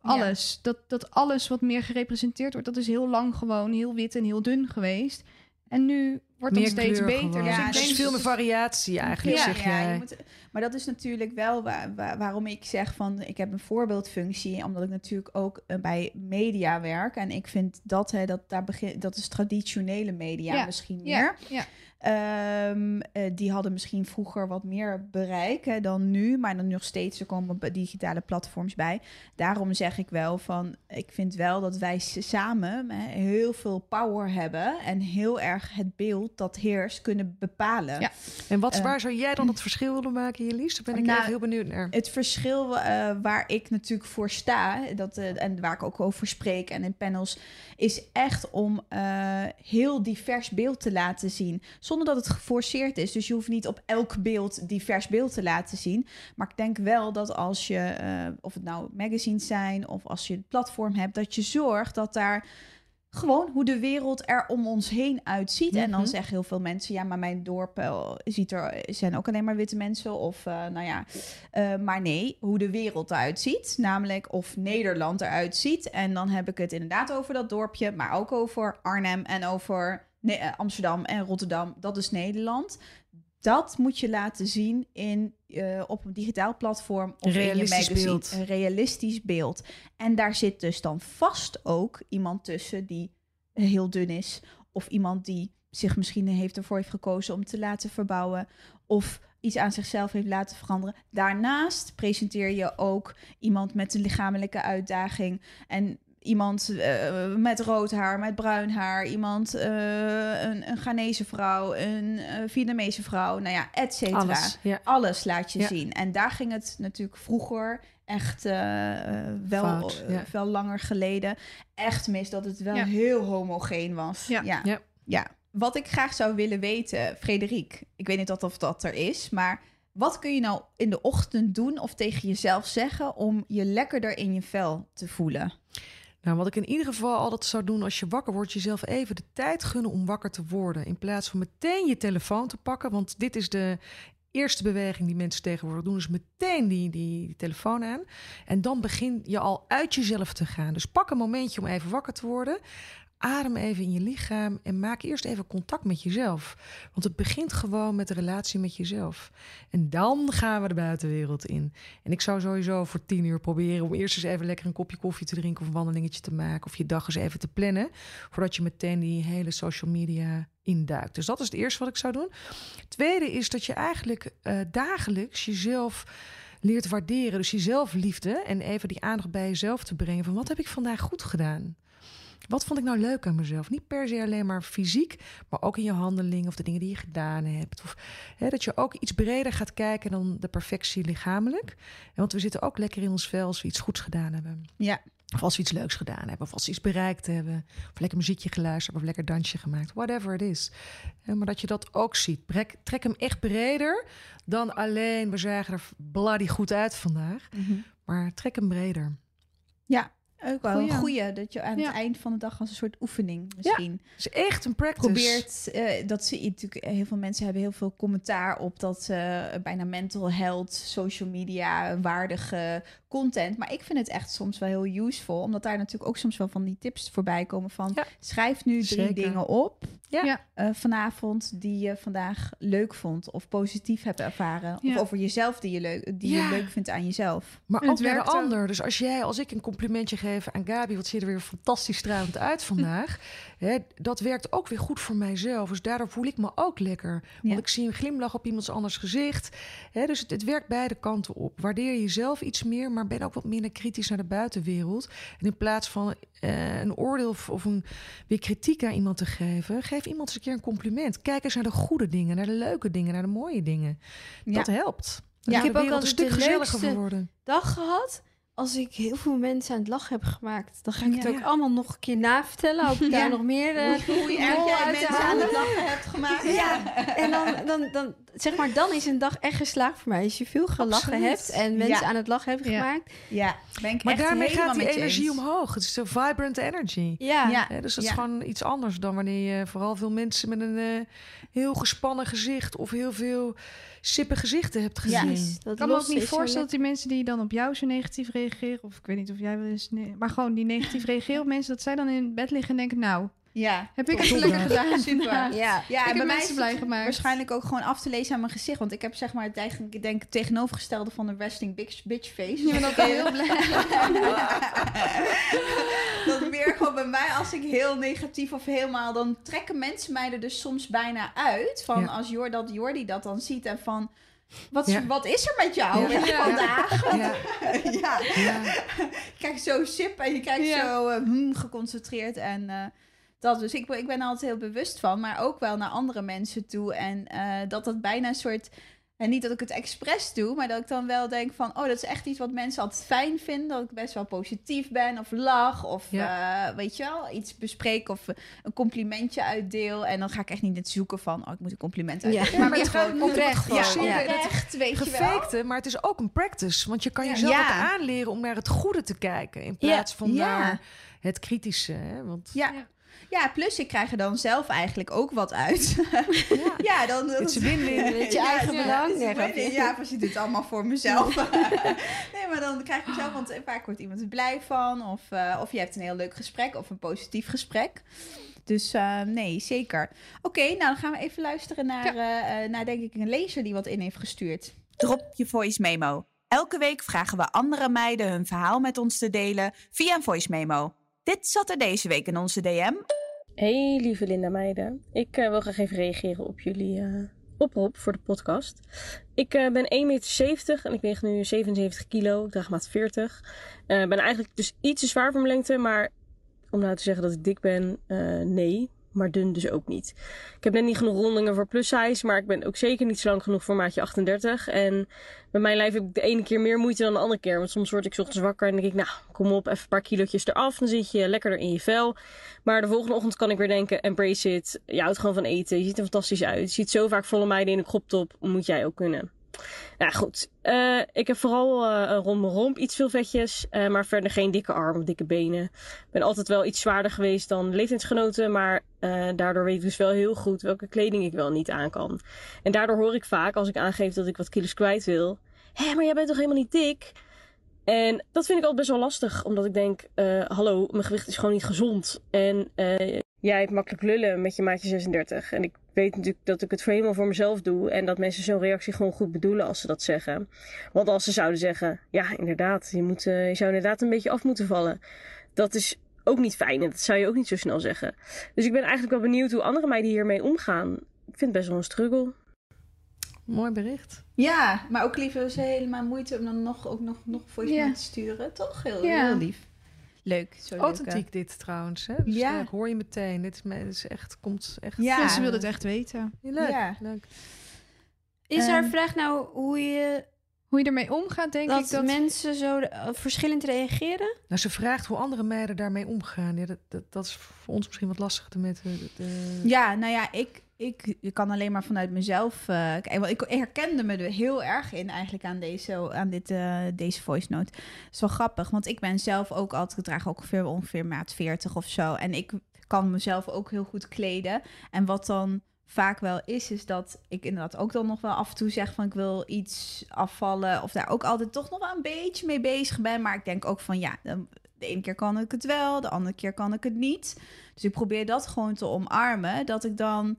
alles. Dat, dat alles wat meer gerepresenteerd wordt, dat is heel lang gewoon heel wit en heel dun geweest. En nu wordt het steeds beter. gewoon. Dus Ja, ik er denk is veel meer variatie eigenlijk, ja, zeg ja, jij. je moet, maar dat is natuurlijk wel waar, waar- waarom ik zeg van ik heb een voorbeeldfunctie, omdat ik natuurlijk ook eh, bij media werk en ik vind dat hè, dat daar begin dat is traditionele media Ja, misschien Ja, meer. ja. Ehm, eh, die hadden misschien vroeger wat meer bereik hè, dan nu, maar dan nog steeds er komen digitale platforms bij. Daarom zeg ik wel van, ik vind wel dat wij samen hè, heel veel power hebben en heel erg het beeld dat heerst kunnen bepalen. Ja. En wat, Eh, waar zou jij dan het verschil willen maken, Jelise? Daar ben ik Nou, heel benieuwd naar. Het verschil eh, waar ik natuurlijk voor sta, dat, en waar ik ook over spreek en in panels, is echt om heel divers beeld te laten zien. Zonder dat het geforceerd is. Dus je hoeft niet op elk beeld divers beeld te laten zien. Maar ik denk wel dat als je, eh, of het nou magazines zijn of als je een platform hebt, dat je zorgt dat daar gewoon hoe de wereld er om ons heen uitziet. En dan Mhm. zeggen heel veel mensen, ja, maar mijn dorp eh, ziet er, zijn ook alleen maar witte mensen. Of eh, nou ja, maar nee, hoe de wereld eruit ziet. Namelijk of Nederland eruit ziet. En dan heb ik het inderdaad over dat dorpje, maar ook over Arnhem en over Amsterdam en Rotterdam. Dat is Nederland. Dat moet je laten zien in, eh, op een digitaal platform of in je Realistisch magazine. beeld. Een realistisch beeld. En daar zit dus dan vast ook iemand tussen die heel dun is. Of iemand die zich misschien heeft ervoor heeft gekozen om te laten verbouwen. Of iets aan zichzelf heeft laten veranderen. Daarnaast presenteer je ook iemand met een lichamelijke uitdaging. En iemand eh, met rood haar, met bruin haar, iemand, eh, een, een Ghanese vrouw, een eh, Vietnamese vrouw, nou ja, et cetera. Alles. Ja. Alles laat je Ja. zien. En daar ging het natuurlijk vroeger echt wel, Fout, ja. wel langer geleden echt mis dat het wel heel homogeen was. Ja. Ja. Wat ik graag zou willen weten, Frederik, ik weet niet of dat er is, maar wat kun je nou in de ochtend doen of tegen jezelf zeggen om je lekkerder in je vel te voelen? Nou, wat ik in ieder geval altijd zou doen als je wakker wordt, jezelf even de tijd gunnen om wakker te worden. In plaats van meteen je telefoon te pakken. Want dit is de eerste beweging die mensen tegenwoordig doen. Dus meteen die, die, die telefoon aan. En dan begin je al uit jezelf te gaan. Dus pak een momentje om even wakker te worden. Adem even in je lichaam en maak eerst even contact met jezelf. Want het begint gewoon met de relatie met jezelf. En dan gaan we de buitenwereld in. En ik zou sowieso voor tien uur proberen om eerst eens even lekker een kopje koffie te drinken of een wandelingetje te maken of je dag eens even te plannen. Voordat je meteen die hele social media induikt. Dus dat is het eerste wat ik zou doen. Het tweede is dat je eigenlijk eh, dagelijks jezelf leert waarderen. Dus jezelf liefde en even die aandacht bij jezelf te brengen van wat heb ik vandaag goed gedaan? Wat vond ik nou leuk aan mezelf? Niet per se alleen maar fysiek, maar ook in je handeling of de dingen die je gedaan hebt. Of hè, dat je ook iets breder gaat kijken dan de perfectie lichamelijk. Want we zitten ook lekker in ons vel als we iets goeds gedaan hebben. Ja. Of als we iets leuks gedaan hebben. Of als we iets bereikt hebben. Of lekker muziekje geluisterd. Of lekker dansje gemaakt. Whatever it is. Maar dat je dat ook ziet. Brek, trek hem echt breder dan alleen... we zagen er bloody goed uit vandaag. Maar trek hem breder. Ook wel een Goeie. dat je aan het eind van de dag als een soort oefening misschien is echt een practice. probeert. eh, dat zie je natuurlijk, heel veel mensen hebben heel veel commentaar op dat eh, bijna mental health, social media, waardige content. Maar ik vind het echt soms wel heel useful, omdat daar natuurlijk ook soms wel van die tips voorbij komen van schrijf nu drie Zeker. dingen op. Ja. Eh, vanavond die je vandaag leuk vond of positief hebt ervaren. Ja. Of over jezelf die je leuk, die Ja. je leuk vindt aan jezelf. Maar En ook de ook. ander. Dus als jij, als ik een complimentje geef aan Gabi, wat ziet er weer fantastisch stralend uit vandaag. hè, dat werkt ook weer goed voor mijzelf. Dus daardoor voel ik me ook lekker. Want Ja. ik zie een glimlach op iemands anders gezicht. Hè, dus het, het werkt beide kanten op. Waardeer jezelf iets meer, maar ben ook wat minder kritisch naar de buitenwereld. En in plaats van eh, een oordeel of, of een, weer kritiek aan iemand te geven, geef iemand eens een keer een compliment. Kijk eens naar de goede dingen, naar de leuke dingen, naar de mooie dingen. Ja. Dat helpt. Ja, Ja, ik heb ook een altijd stuk gezelliger leukste- worden. dag gehad. Als ik heel veel mensen aan het lachen heb gemaakt, dan ga ik het Ja. ook allemaal nog een keer navertellen. Hoop ik Ja. daar nog meer eh, Hoe erg lol jij uit te mensen aan het lachen hebt gemaakt. Ja, en dan, dan, dan, zeg maar, dan is een dag echt geslaagd voor mij. Als je veel gelachen Absoluut. hebt en mensen Ja. aan het lachen hebt Ja. gemaakt. Ja, ben ik Maar echt daarmee gaat die je energie eens. omhoog. Het is een vibrant energy. Ja, dus dat Ja. is gewoon iets anders dan wanneer je vooral veel mensen met een eh, heel gespannen gezicht of heel veel sippe gezichten hebt gezien. Dat Ik kan me ook niet voorstellen dat die mensen die dan op jou zo negatief reageren, of ik weet niet of jij wel eens, maar gewoon die negatief reageren op mensen, dat zij dan in bed liggen en denken, nou, Ja, heb ik het lekker gedaan. Super. Ja, Ja, Ik en heb bij mij mensen is het blij gemaakt. waarschijnlijk ook gewoon af te lezen aan mijn gezicht. Want ik heb zeg maar het eigenlijk, ik denk tegenovergestelde van een resting bitch, bitch face. Je bent ook heel blij. dat meer gewoon bij mij, als ik heel negatief of helemaal, dan trekken mensen mij er dus soms bijna uit. Van Ja. als Jor, dat Jordi dat dan ziet en van, wat, Ja. wat is er met jou Ja. Ja. vandaag? Ja, ja. ja. Je kijkt zo sip en je kijkt Ja. zo eh, hmm, geconcentreerd en eh, dat. Dus ik, ben- ik ben er altijd heel bewust van, maar ook wel naar andere mensen toe. En eh, dat dat bijna een soort... En niet dat ik het expres doe, maar dat ik dan wel denk van... oh, dat is echt iets wat mensen altijd fijn vinden. Dat ik best wel positief ben of lach of eh, weet je wel, iets bespreek of eh, een complimentje uitdeel. En dan ga ik echt niet net zoeken van... oh, ik moet een compliment uitdelen. Ja, maar maar het gaat gewoon het oprecht. Ja, forceren. oprecht, weet je wel. Gefakte, maar het is ook een practice. Want je kan jezelf Ja. ook aanleren om naar het goede te kijken. In plaats van Ja. naar het kritische. Hè? Want Ja. Ja, plus ik krijg er dan zelf eigenlijk ook wat uit. ja, ja, dan... het is win-win. Je eigen ja, belang? Ja, precies. Ik doe het allemaal voor mezelf. nee, maar dan krijg ik zelf... Want vaak wordt iemand er blij van. Of, eh, of je hebt een heel leuk gesprek. Of een positief gesprek. Dus eh, nee, zeker. Oké, nou dan gaan we even luisteren naar, eh, eh, naar denk ik een lezer die wat in heeft gestuurd. Drop je voice memo. Elke week vragen we andere meiden hun verhaal met ons te delen via een voice memo. Dit zat er deze week in onze DM. Hey lieve Linda meiden. Ik eh, wil graag even reageren op jullie eh, oproep voor de podcast. Ik eh, ben 1,70 meter en ik weeg nu 77 kilo. Ik draag maat 40. Ik ben eigenlijk dus iets te zwaar voor mijn lengte, maar Om nou te zeggen dat ik dik ben, nee. Maar dun dus ook niet. Ik heb net niet genoeg rondingen voor plus size. Maar ik ben ook zeker niet slank genoeg voor maatje 38. En met mijn lijf heb ik de ene keer meer moeite dan de andere keer. Want soms word ik ochtends wakker en denk ik, nou, kom op, even een paar kilootjes eraf. Dan zit je lekkerder in je vel. Maar de volgende ochtend kan ik weer denken, embrace it. Je houdt gewoon van eten. Je ziet er fantastisch uit. Je ziet zo vaak volle meiden in een crop top. Moet jij ook kunnen. Nou goed, Eh, ik heb vooral eh, rond mijn romp iets veel vetjes, eh, maar verder geen dikke armen, dikke benen. Ik ben altijd wel iets zwaarder geweest dan leeftijdsgenoten, maar eh, daardoor weet ik dus wel heel goed welke kleding ik wel niet aan kan. En daardoor hoor ik vaak, als ik aangeef dat ik wat kilo's kwijt wil, hé, maar jij bent toch helemaal niet dik? En dat vind ik altijd best wel lastig, omdat ik denk, hallo, mijn gewicht is gewoon niet gezond. En jij hebt makkelijk lullen met je maatje 36. En ik weet natuurlijk dat ik het voor helemaal voor mezelf doe. En dat mensen zo'n reactie gewoon goed bedoelen als ze dat zeggen. Want als ze zouden zeggen, ja, inderdaad, je, moet, eh, je zou inderdaad een beetje af moeten vallen. Dat is ook niet fijn en dat zou je ook niet zo snel zeggen. Dus ik ben eigenlijk wel benieuwd hoe andere meiden hiermee omgaan. Ik vind het best wel een struggle. Mooi bericht. Ja, maar ook liever ze helemaal moeite om dan nog, ook nog, nog voice Ja. note te sturen. Toch heel, Ja. heel lief. Leuk. Zo? Authentiek dit trouwens. Hè? Dus Ja. leuk, hoor je meteen. Dit is, me- dit is echt, komt echt... Ja. Ja, ze wilde het echt weten. Leuk, Ja. leuk. Is haar Ehm, vraag nou hoe je Hoe je ermee omgaat, denk dat, ik dat... mensen zo eh, verschillend reageren? Nou, ze vraagt hoe andere meiden daarmee omgaan. Ja, dat, dat, dat is voor ons misschien wat lastiger met de... de- Ja, nou ja, ik, ik, ik kan alleen maar vanuit mezelf. kijken. Want ik herkende me er heel erg in eigenlijk aan deze, aan dit, eh, deze voice note. Dat is wel grappig, want ik ben zelf ook altijd, ik draag ongeveer, ongeveer maat 40 of zo. En ik kan mezelf ook heel goed kleden. En wat dan vaak wel is, is dat ik inderdaad ook dan nog wel af en toe zeg van ik wil iets afvallen. Of daar ook altijd toch nog wel een beetje mee bezig ben. Maar ik denk ook van ja, de ene keer kan ik het wel, de andere keer kan ik het niet. Dus ik probeer dat gewoon te omarmen. Dat ik dan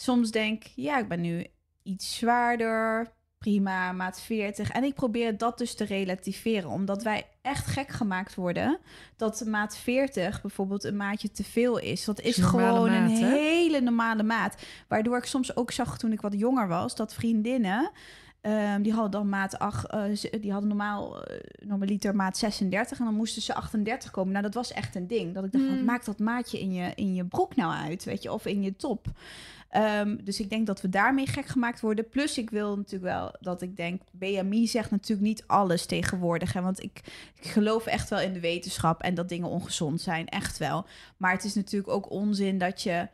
soms denk, ja, ik ben nu iets zwaarder. Prima, maat 40. En ik probeer dat dus te relativeren. Omdat wij echt gek gemaakt worden. Dat maat 40 bijvoorbeeld een maatje te veel is. Dat is gewoon een hè? hele normale maat. Waardoor ik soms ook zag toen ik wat jonger was. Dat vriendinnen... ehm, die hadden dan maat 8, eh, die hadden normaal, eh, normaliter maat 36 en dan moesten ze 38 komen. Nou, dat was echt een ding. Dat ik dacht, Mm. wat maakt dat maatje in je, in je broek nou uit, weet je, of in je top? Ehm, dus ik denk dat we daarmee gek gemaakt worden. Plus, ik wil natuurlijk wel dat ik denk, BMI zegt natuurlijk niet alles tegenwoordig. Hè? Want ik, ik geloof echt wel in de wetenschap en dat dingen ongezond zijn, echt wel. Maar het is natuurlijk ook onzin dat je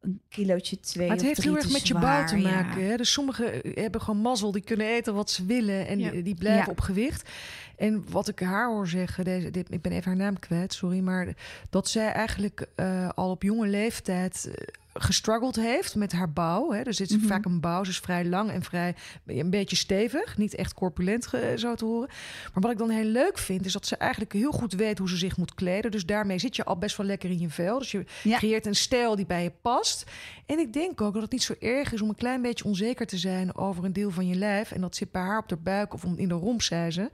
een kilootje twee Maar het heeft heel erg met je bouw te ja. maken. Hè? Dus sommigen hebben gewoon mazzel, die kunnen eten wat ze willen en Ja. die, die blijven Ja. op gewicht. En wat ik haar hoor zeggen, deze, dit, ik ben even haar naam kwijt, sorry, maar dat zij eigenlijk eh, al op jonge leeftijd eh, gestruggeld heeft met haar bouw. Hè? Dus dit is Mhm. vaak een bouw, ze is vrij lang en vrij een beetje stevig, niet echt corpulent zo te horen. Maar wat ik dan heel leuk vind, is dat ze eigenlijk heel goed weet hoe ze zich moet kleden. Dus daarmee zit je al best wel lekker in je vel. Dus je Ja. creëert een stijl die bij je past. En ik denk ook dat het niet zo erg is om een klein beetje onzeker te zijn over een deel van je lijf. En dat zit bij haar op de buik of om in de romp, zei ze.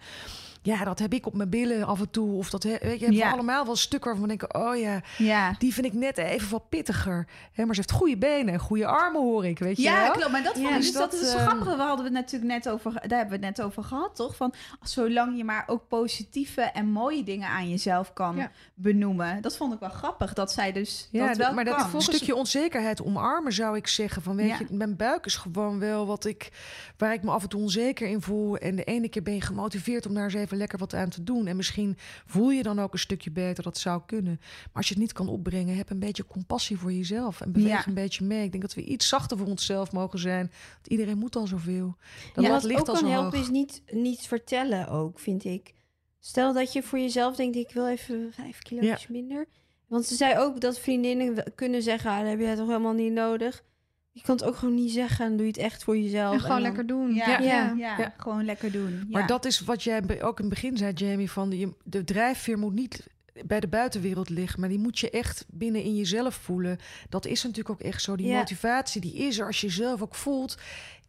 Ja, dat heb ik op mijn billen af en toe. Of dat weet je, Ja. allemaal wel stukken waarvan we denken: oh ja, Ja. die vind ik net even wat pittiger. Hè, maar ze heeft goede benen en goede armen, hoor ik. Weet je Ja, wel? klopt. Maar dat, Ja, vond ik- dus dus dat, dat, is zo eh, grappig. We hadden het natuurlijk net over, daar hebben we het net over gehad, toch? Van zolang je maar ook positieve en mooie dingen aan jezelf kan Ja. benoemen. Dat vond ik wel grappig. Dat zij dus Ja, dat wel maar dat kan. een stukje onzekerheid omarmen zou ik zeggen. Van weet je, mijn buik is gewoon wel wat ik, waar ik me af en toe onzeker in voel. En de ene keer ben je gemotiveerd om daar eens even lekker wat aan te doen. En misschien voel je dan ook een stukje beter. Dat zou kunnen. Maar als je het niet kan opbrengen, heb een beetje compassie voor jezelf en beweeg Ja. een beetje mee. Ik denk dat we iets zachter voor onszelf mogen zijn. Want iedereen moet al zoveel. Dat Ja, wat ligt ook al kan helpen is niet, niet vertellen ook, vind ik. Stel dat je voor jezelf denkt, ik wil even vijf kilo minder. Want ze zei ook dat vriendinnen kunnen zeggen, ah, dat heb jij toch helemaal niet nodig. Je kan het ook gewoon niet zeggen en doe je het echt voor jezelf. En gewoon dan- lekker doen. Ja, Ja. ja. ja, Ja. gewoon lekker doen. Maar dat is wat jij ook in het begin zei, Jamie, van de, de drijfveer moet niet bij de buitenwereld liggen, maar die moet je echt binnen in jezelf voelen. Dat is natuurlijk ook echt zo. Die Ja. motivatie, die is er als je zelf ook voelt.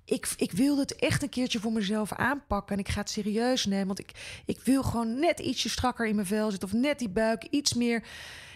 Ik, ik wil het echt een keertje voor mezelf aanpakken en ik ga het serieus nemen, want ik, ik wil gewoon net ietsje strakker in mijn vel zitten of net die buik iets meer.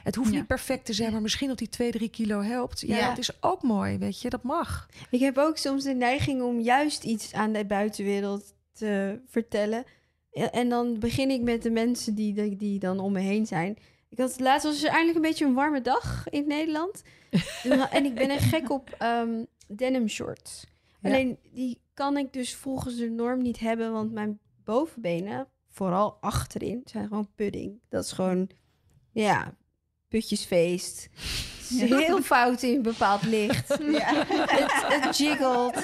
Het hoeft Ja. niet perfect te zijn, maar misschien dat die 2, 3 kilo helpt. Ja, Ja. dat is ook mooi, weet je, dat mag. Ik heb ook soms de neiging om juist iets aan de buitenwereld te vertellen. En dan begin ik met de mensen die, die, die dan om me heen zijn. Ik had laatst was er eindelijk een beetje een warme dag in Nederland. en ik ben een gek op ehm, denim shorts. Ja. Alleen die kan ik dus volgens de norm niet hebben, want mijn bovenbenen, vooral achterin, zijn gewoon pudding. Dat is gewoon, ja, putjesfeest. Heel fout in bepaald licht. Ja. het, het jiggelt.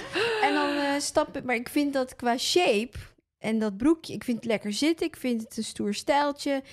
En dan eh, stap ik. Maar ik vind dat qua shape en dat broekje, ik vind het lekker zitten. Ik vind het een stoer stijltje.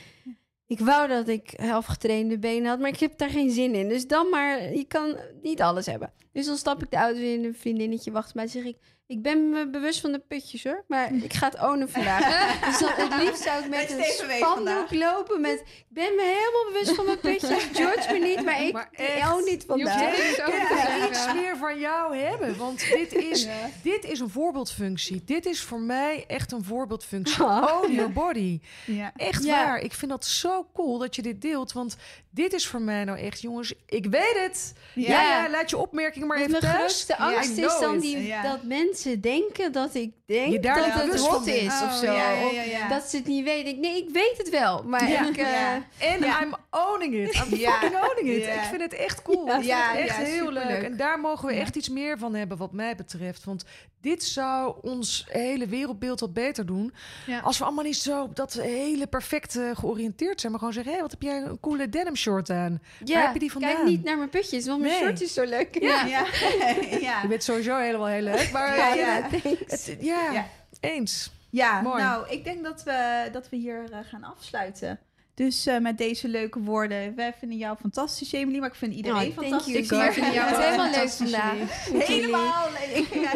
Ik wou dat ik afgetrainde benen had, maar ik heb daar geen zin in. Dus dan maar, je kan niet alles hebben. Dus dan stap ik de auto in, een vriendinnetje wacht mij. zeg ik, ik ben me bewust van de putjes hoor, maar ik ga het ownen vandaag. dus dan, het liefst zou ik met een spandoek lopen met, ik ben me helemaal bewust van mijn putjes. George me niet, maar ik Maar echt, niet vandaag. Ik wil iets meer van jou hebben. Want dit is, dit is een voorbeeldfunctie. Dit is voor mij echt een voorbeeldfunctie. Ah. Own your body. Ja. Echt Ja. waar. Ik vind dat zo cool dat je dit deelt. Want dit is voor mij nou echt, jongens, ik weet het. Ja, Ja. ja, laat je opmerking maar even mijn thuis. grootste Ja, angst is dan it. die, dat mensen denken dat ik denk Je daar dat het hot bent. is of Oh, zo. Of ja. Dat ze het niet weten. Ik, nee, ik weet het wel. Maar Ja. ik... eh. En Ja. I'm owning it. I'm fucking owning it. Ik vind het echt cool. Ja. Ik vind het Ja, echt ja, heel leuk. En daar mogen we echt iets meer van hebben wat mij betreft. Want dit zou ons hele wereldbeeld wat beter doen. Ja. Als we allemaal niet zo op dat hele perfecte georiënteerd zijn. Maar gewoon zeggen, hé, wat heb jij een coole denim short aan? ja, Waar heb je die kijk vandaan? niet naar mijn putjes, want mijn Nee. short is zo leuk. Ja. Ja. ja. Je bent sowieso helemaal heel leuk. Maar Ja, ja, ja. het- ja, Ja. eens. Ja, Mooi. nou, ik denk dat we, dat we hier eh, gaan afsluiten. Dus eh, met deze leuke woorden. Wij vinden jou fantastisch, Emily, maar ik vind iedereen Oh, thank fantastisch. Ik vind jou Ja, helemaal leuk vandaag. Helemaal.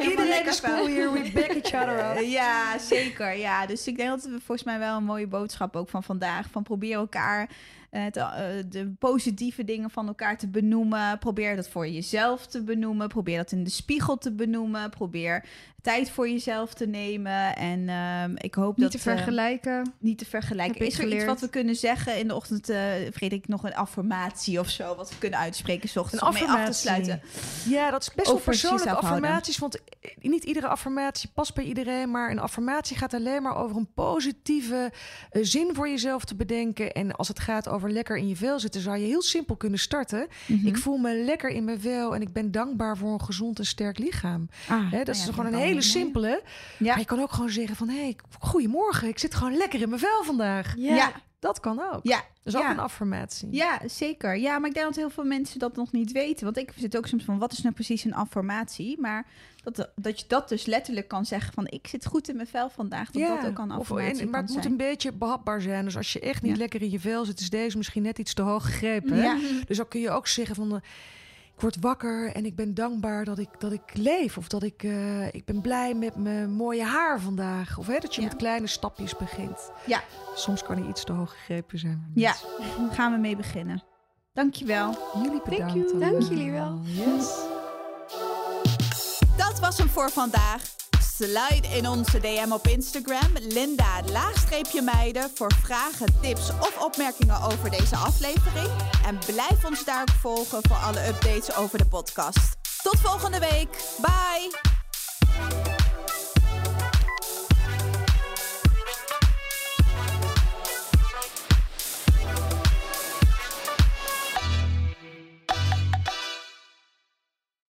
Iedereen lekker is cool hier. We back each other up. Ja, zeker. Ja, dus ik denk dat we volgens mij wel een mooie boodschap ook van vandaag. Van probeer elkaar eh, te- de positieve dingen van elkaar te benoemen. Probeer dat voor jezelf te benoemen. Probeer dat in de spiegel te benoemen. Probeer tijd voor jezelf te nemen. En ehm, ik hoop Niet dat... te eh, vergelijken. niet te vergelijken. Heb ik Is er iets wat we kunnen zeggen in de ochtend, eh Frederik, nog een affirmatie of zo, wat we kunnen uitspreken, s ochtends Een om mee af te sluiten? Ja, dat is best wel persoonlijke affirmaties. Want niet iedere affirmatie past bij iedereen. Maar een affirmatie gaat alleen maar over een positieve zin voor jezelf te bedenken. En als het gaat over lekker in je vel zitten, zou je heel simpel kunnen starten. Mhm. Ik voel me lekker in mijn vel en ik ben dankbaar voor een gezond en sterk lichaam. Ah, Hè, dat nou is ja, gewoon een hele simpele. Ja. Maar je kan ook gewoon zeggen van... hé, hey, goedemorgen, ik zit gewoon lekker in mijn vel vandaag. Ja. Ja, Dat kan ook. ja, Dat is ook ja. een affirmatie. ja, zeker. Ja, maar ik denk dat heel veel mensen dat nog niet weten. Want ik zit ook soms van, wat is nou precies een affirmatie? Maar dat, dat je dat dus letterlijk kan zeggen van, ik zit goed in mijn vel vandaag. Dat dat ook een of- affirmatie en- maar het moet een beetje behapbaar zijn. Dus als je echt niet Ja. lekker in je vel zit, is deze misschien net iets te hoog gegrepen. Ja. Dus dan kun je ook zeggen van... eh, ik word wakker en ik ben dankbaar dat ik, dat ik leef. Of dat ik, eh, ik ben blij met mijn mooie haar vandaag. Of hè, dat je Ja. met kleine stapjes begint. Ja. Soms kan hij iets te hoog gegrepen zijn. Ja, daar gaan we mee beginnen. Dankjewel. Jullie bedankt. Dank jullie wel. Yes. Dat was hem voor vandaag. Slide in onze DM op Instagram, Linda laagstreepje meiden, voor vragen, tips of opmerkingen over deze aflevering. En blijf ons daar volgen voor alle updates over de podcast. Tot volgende week. Bye!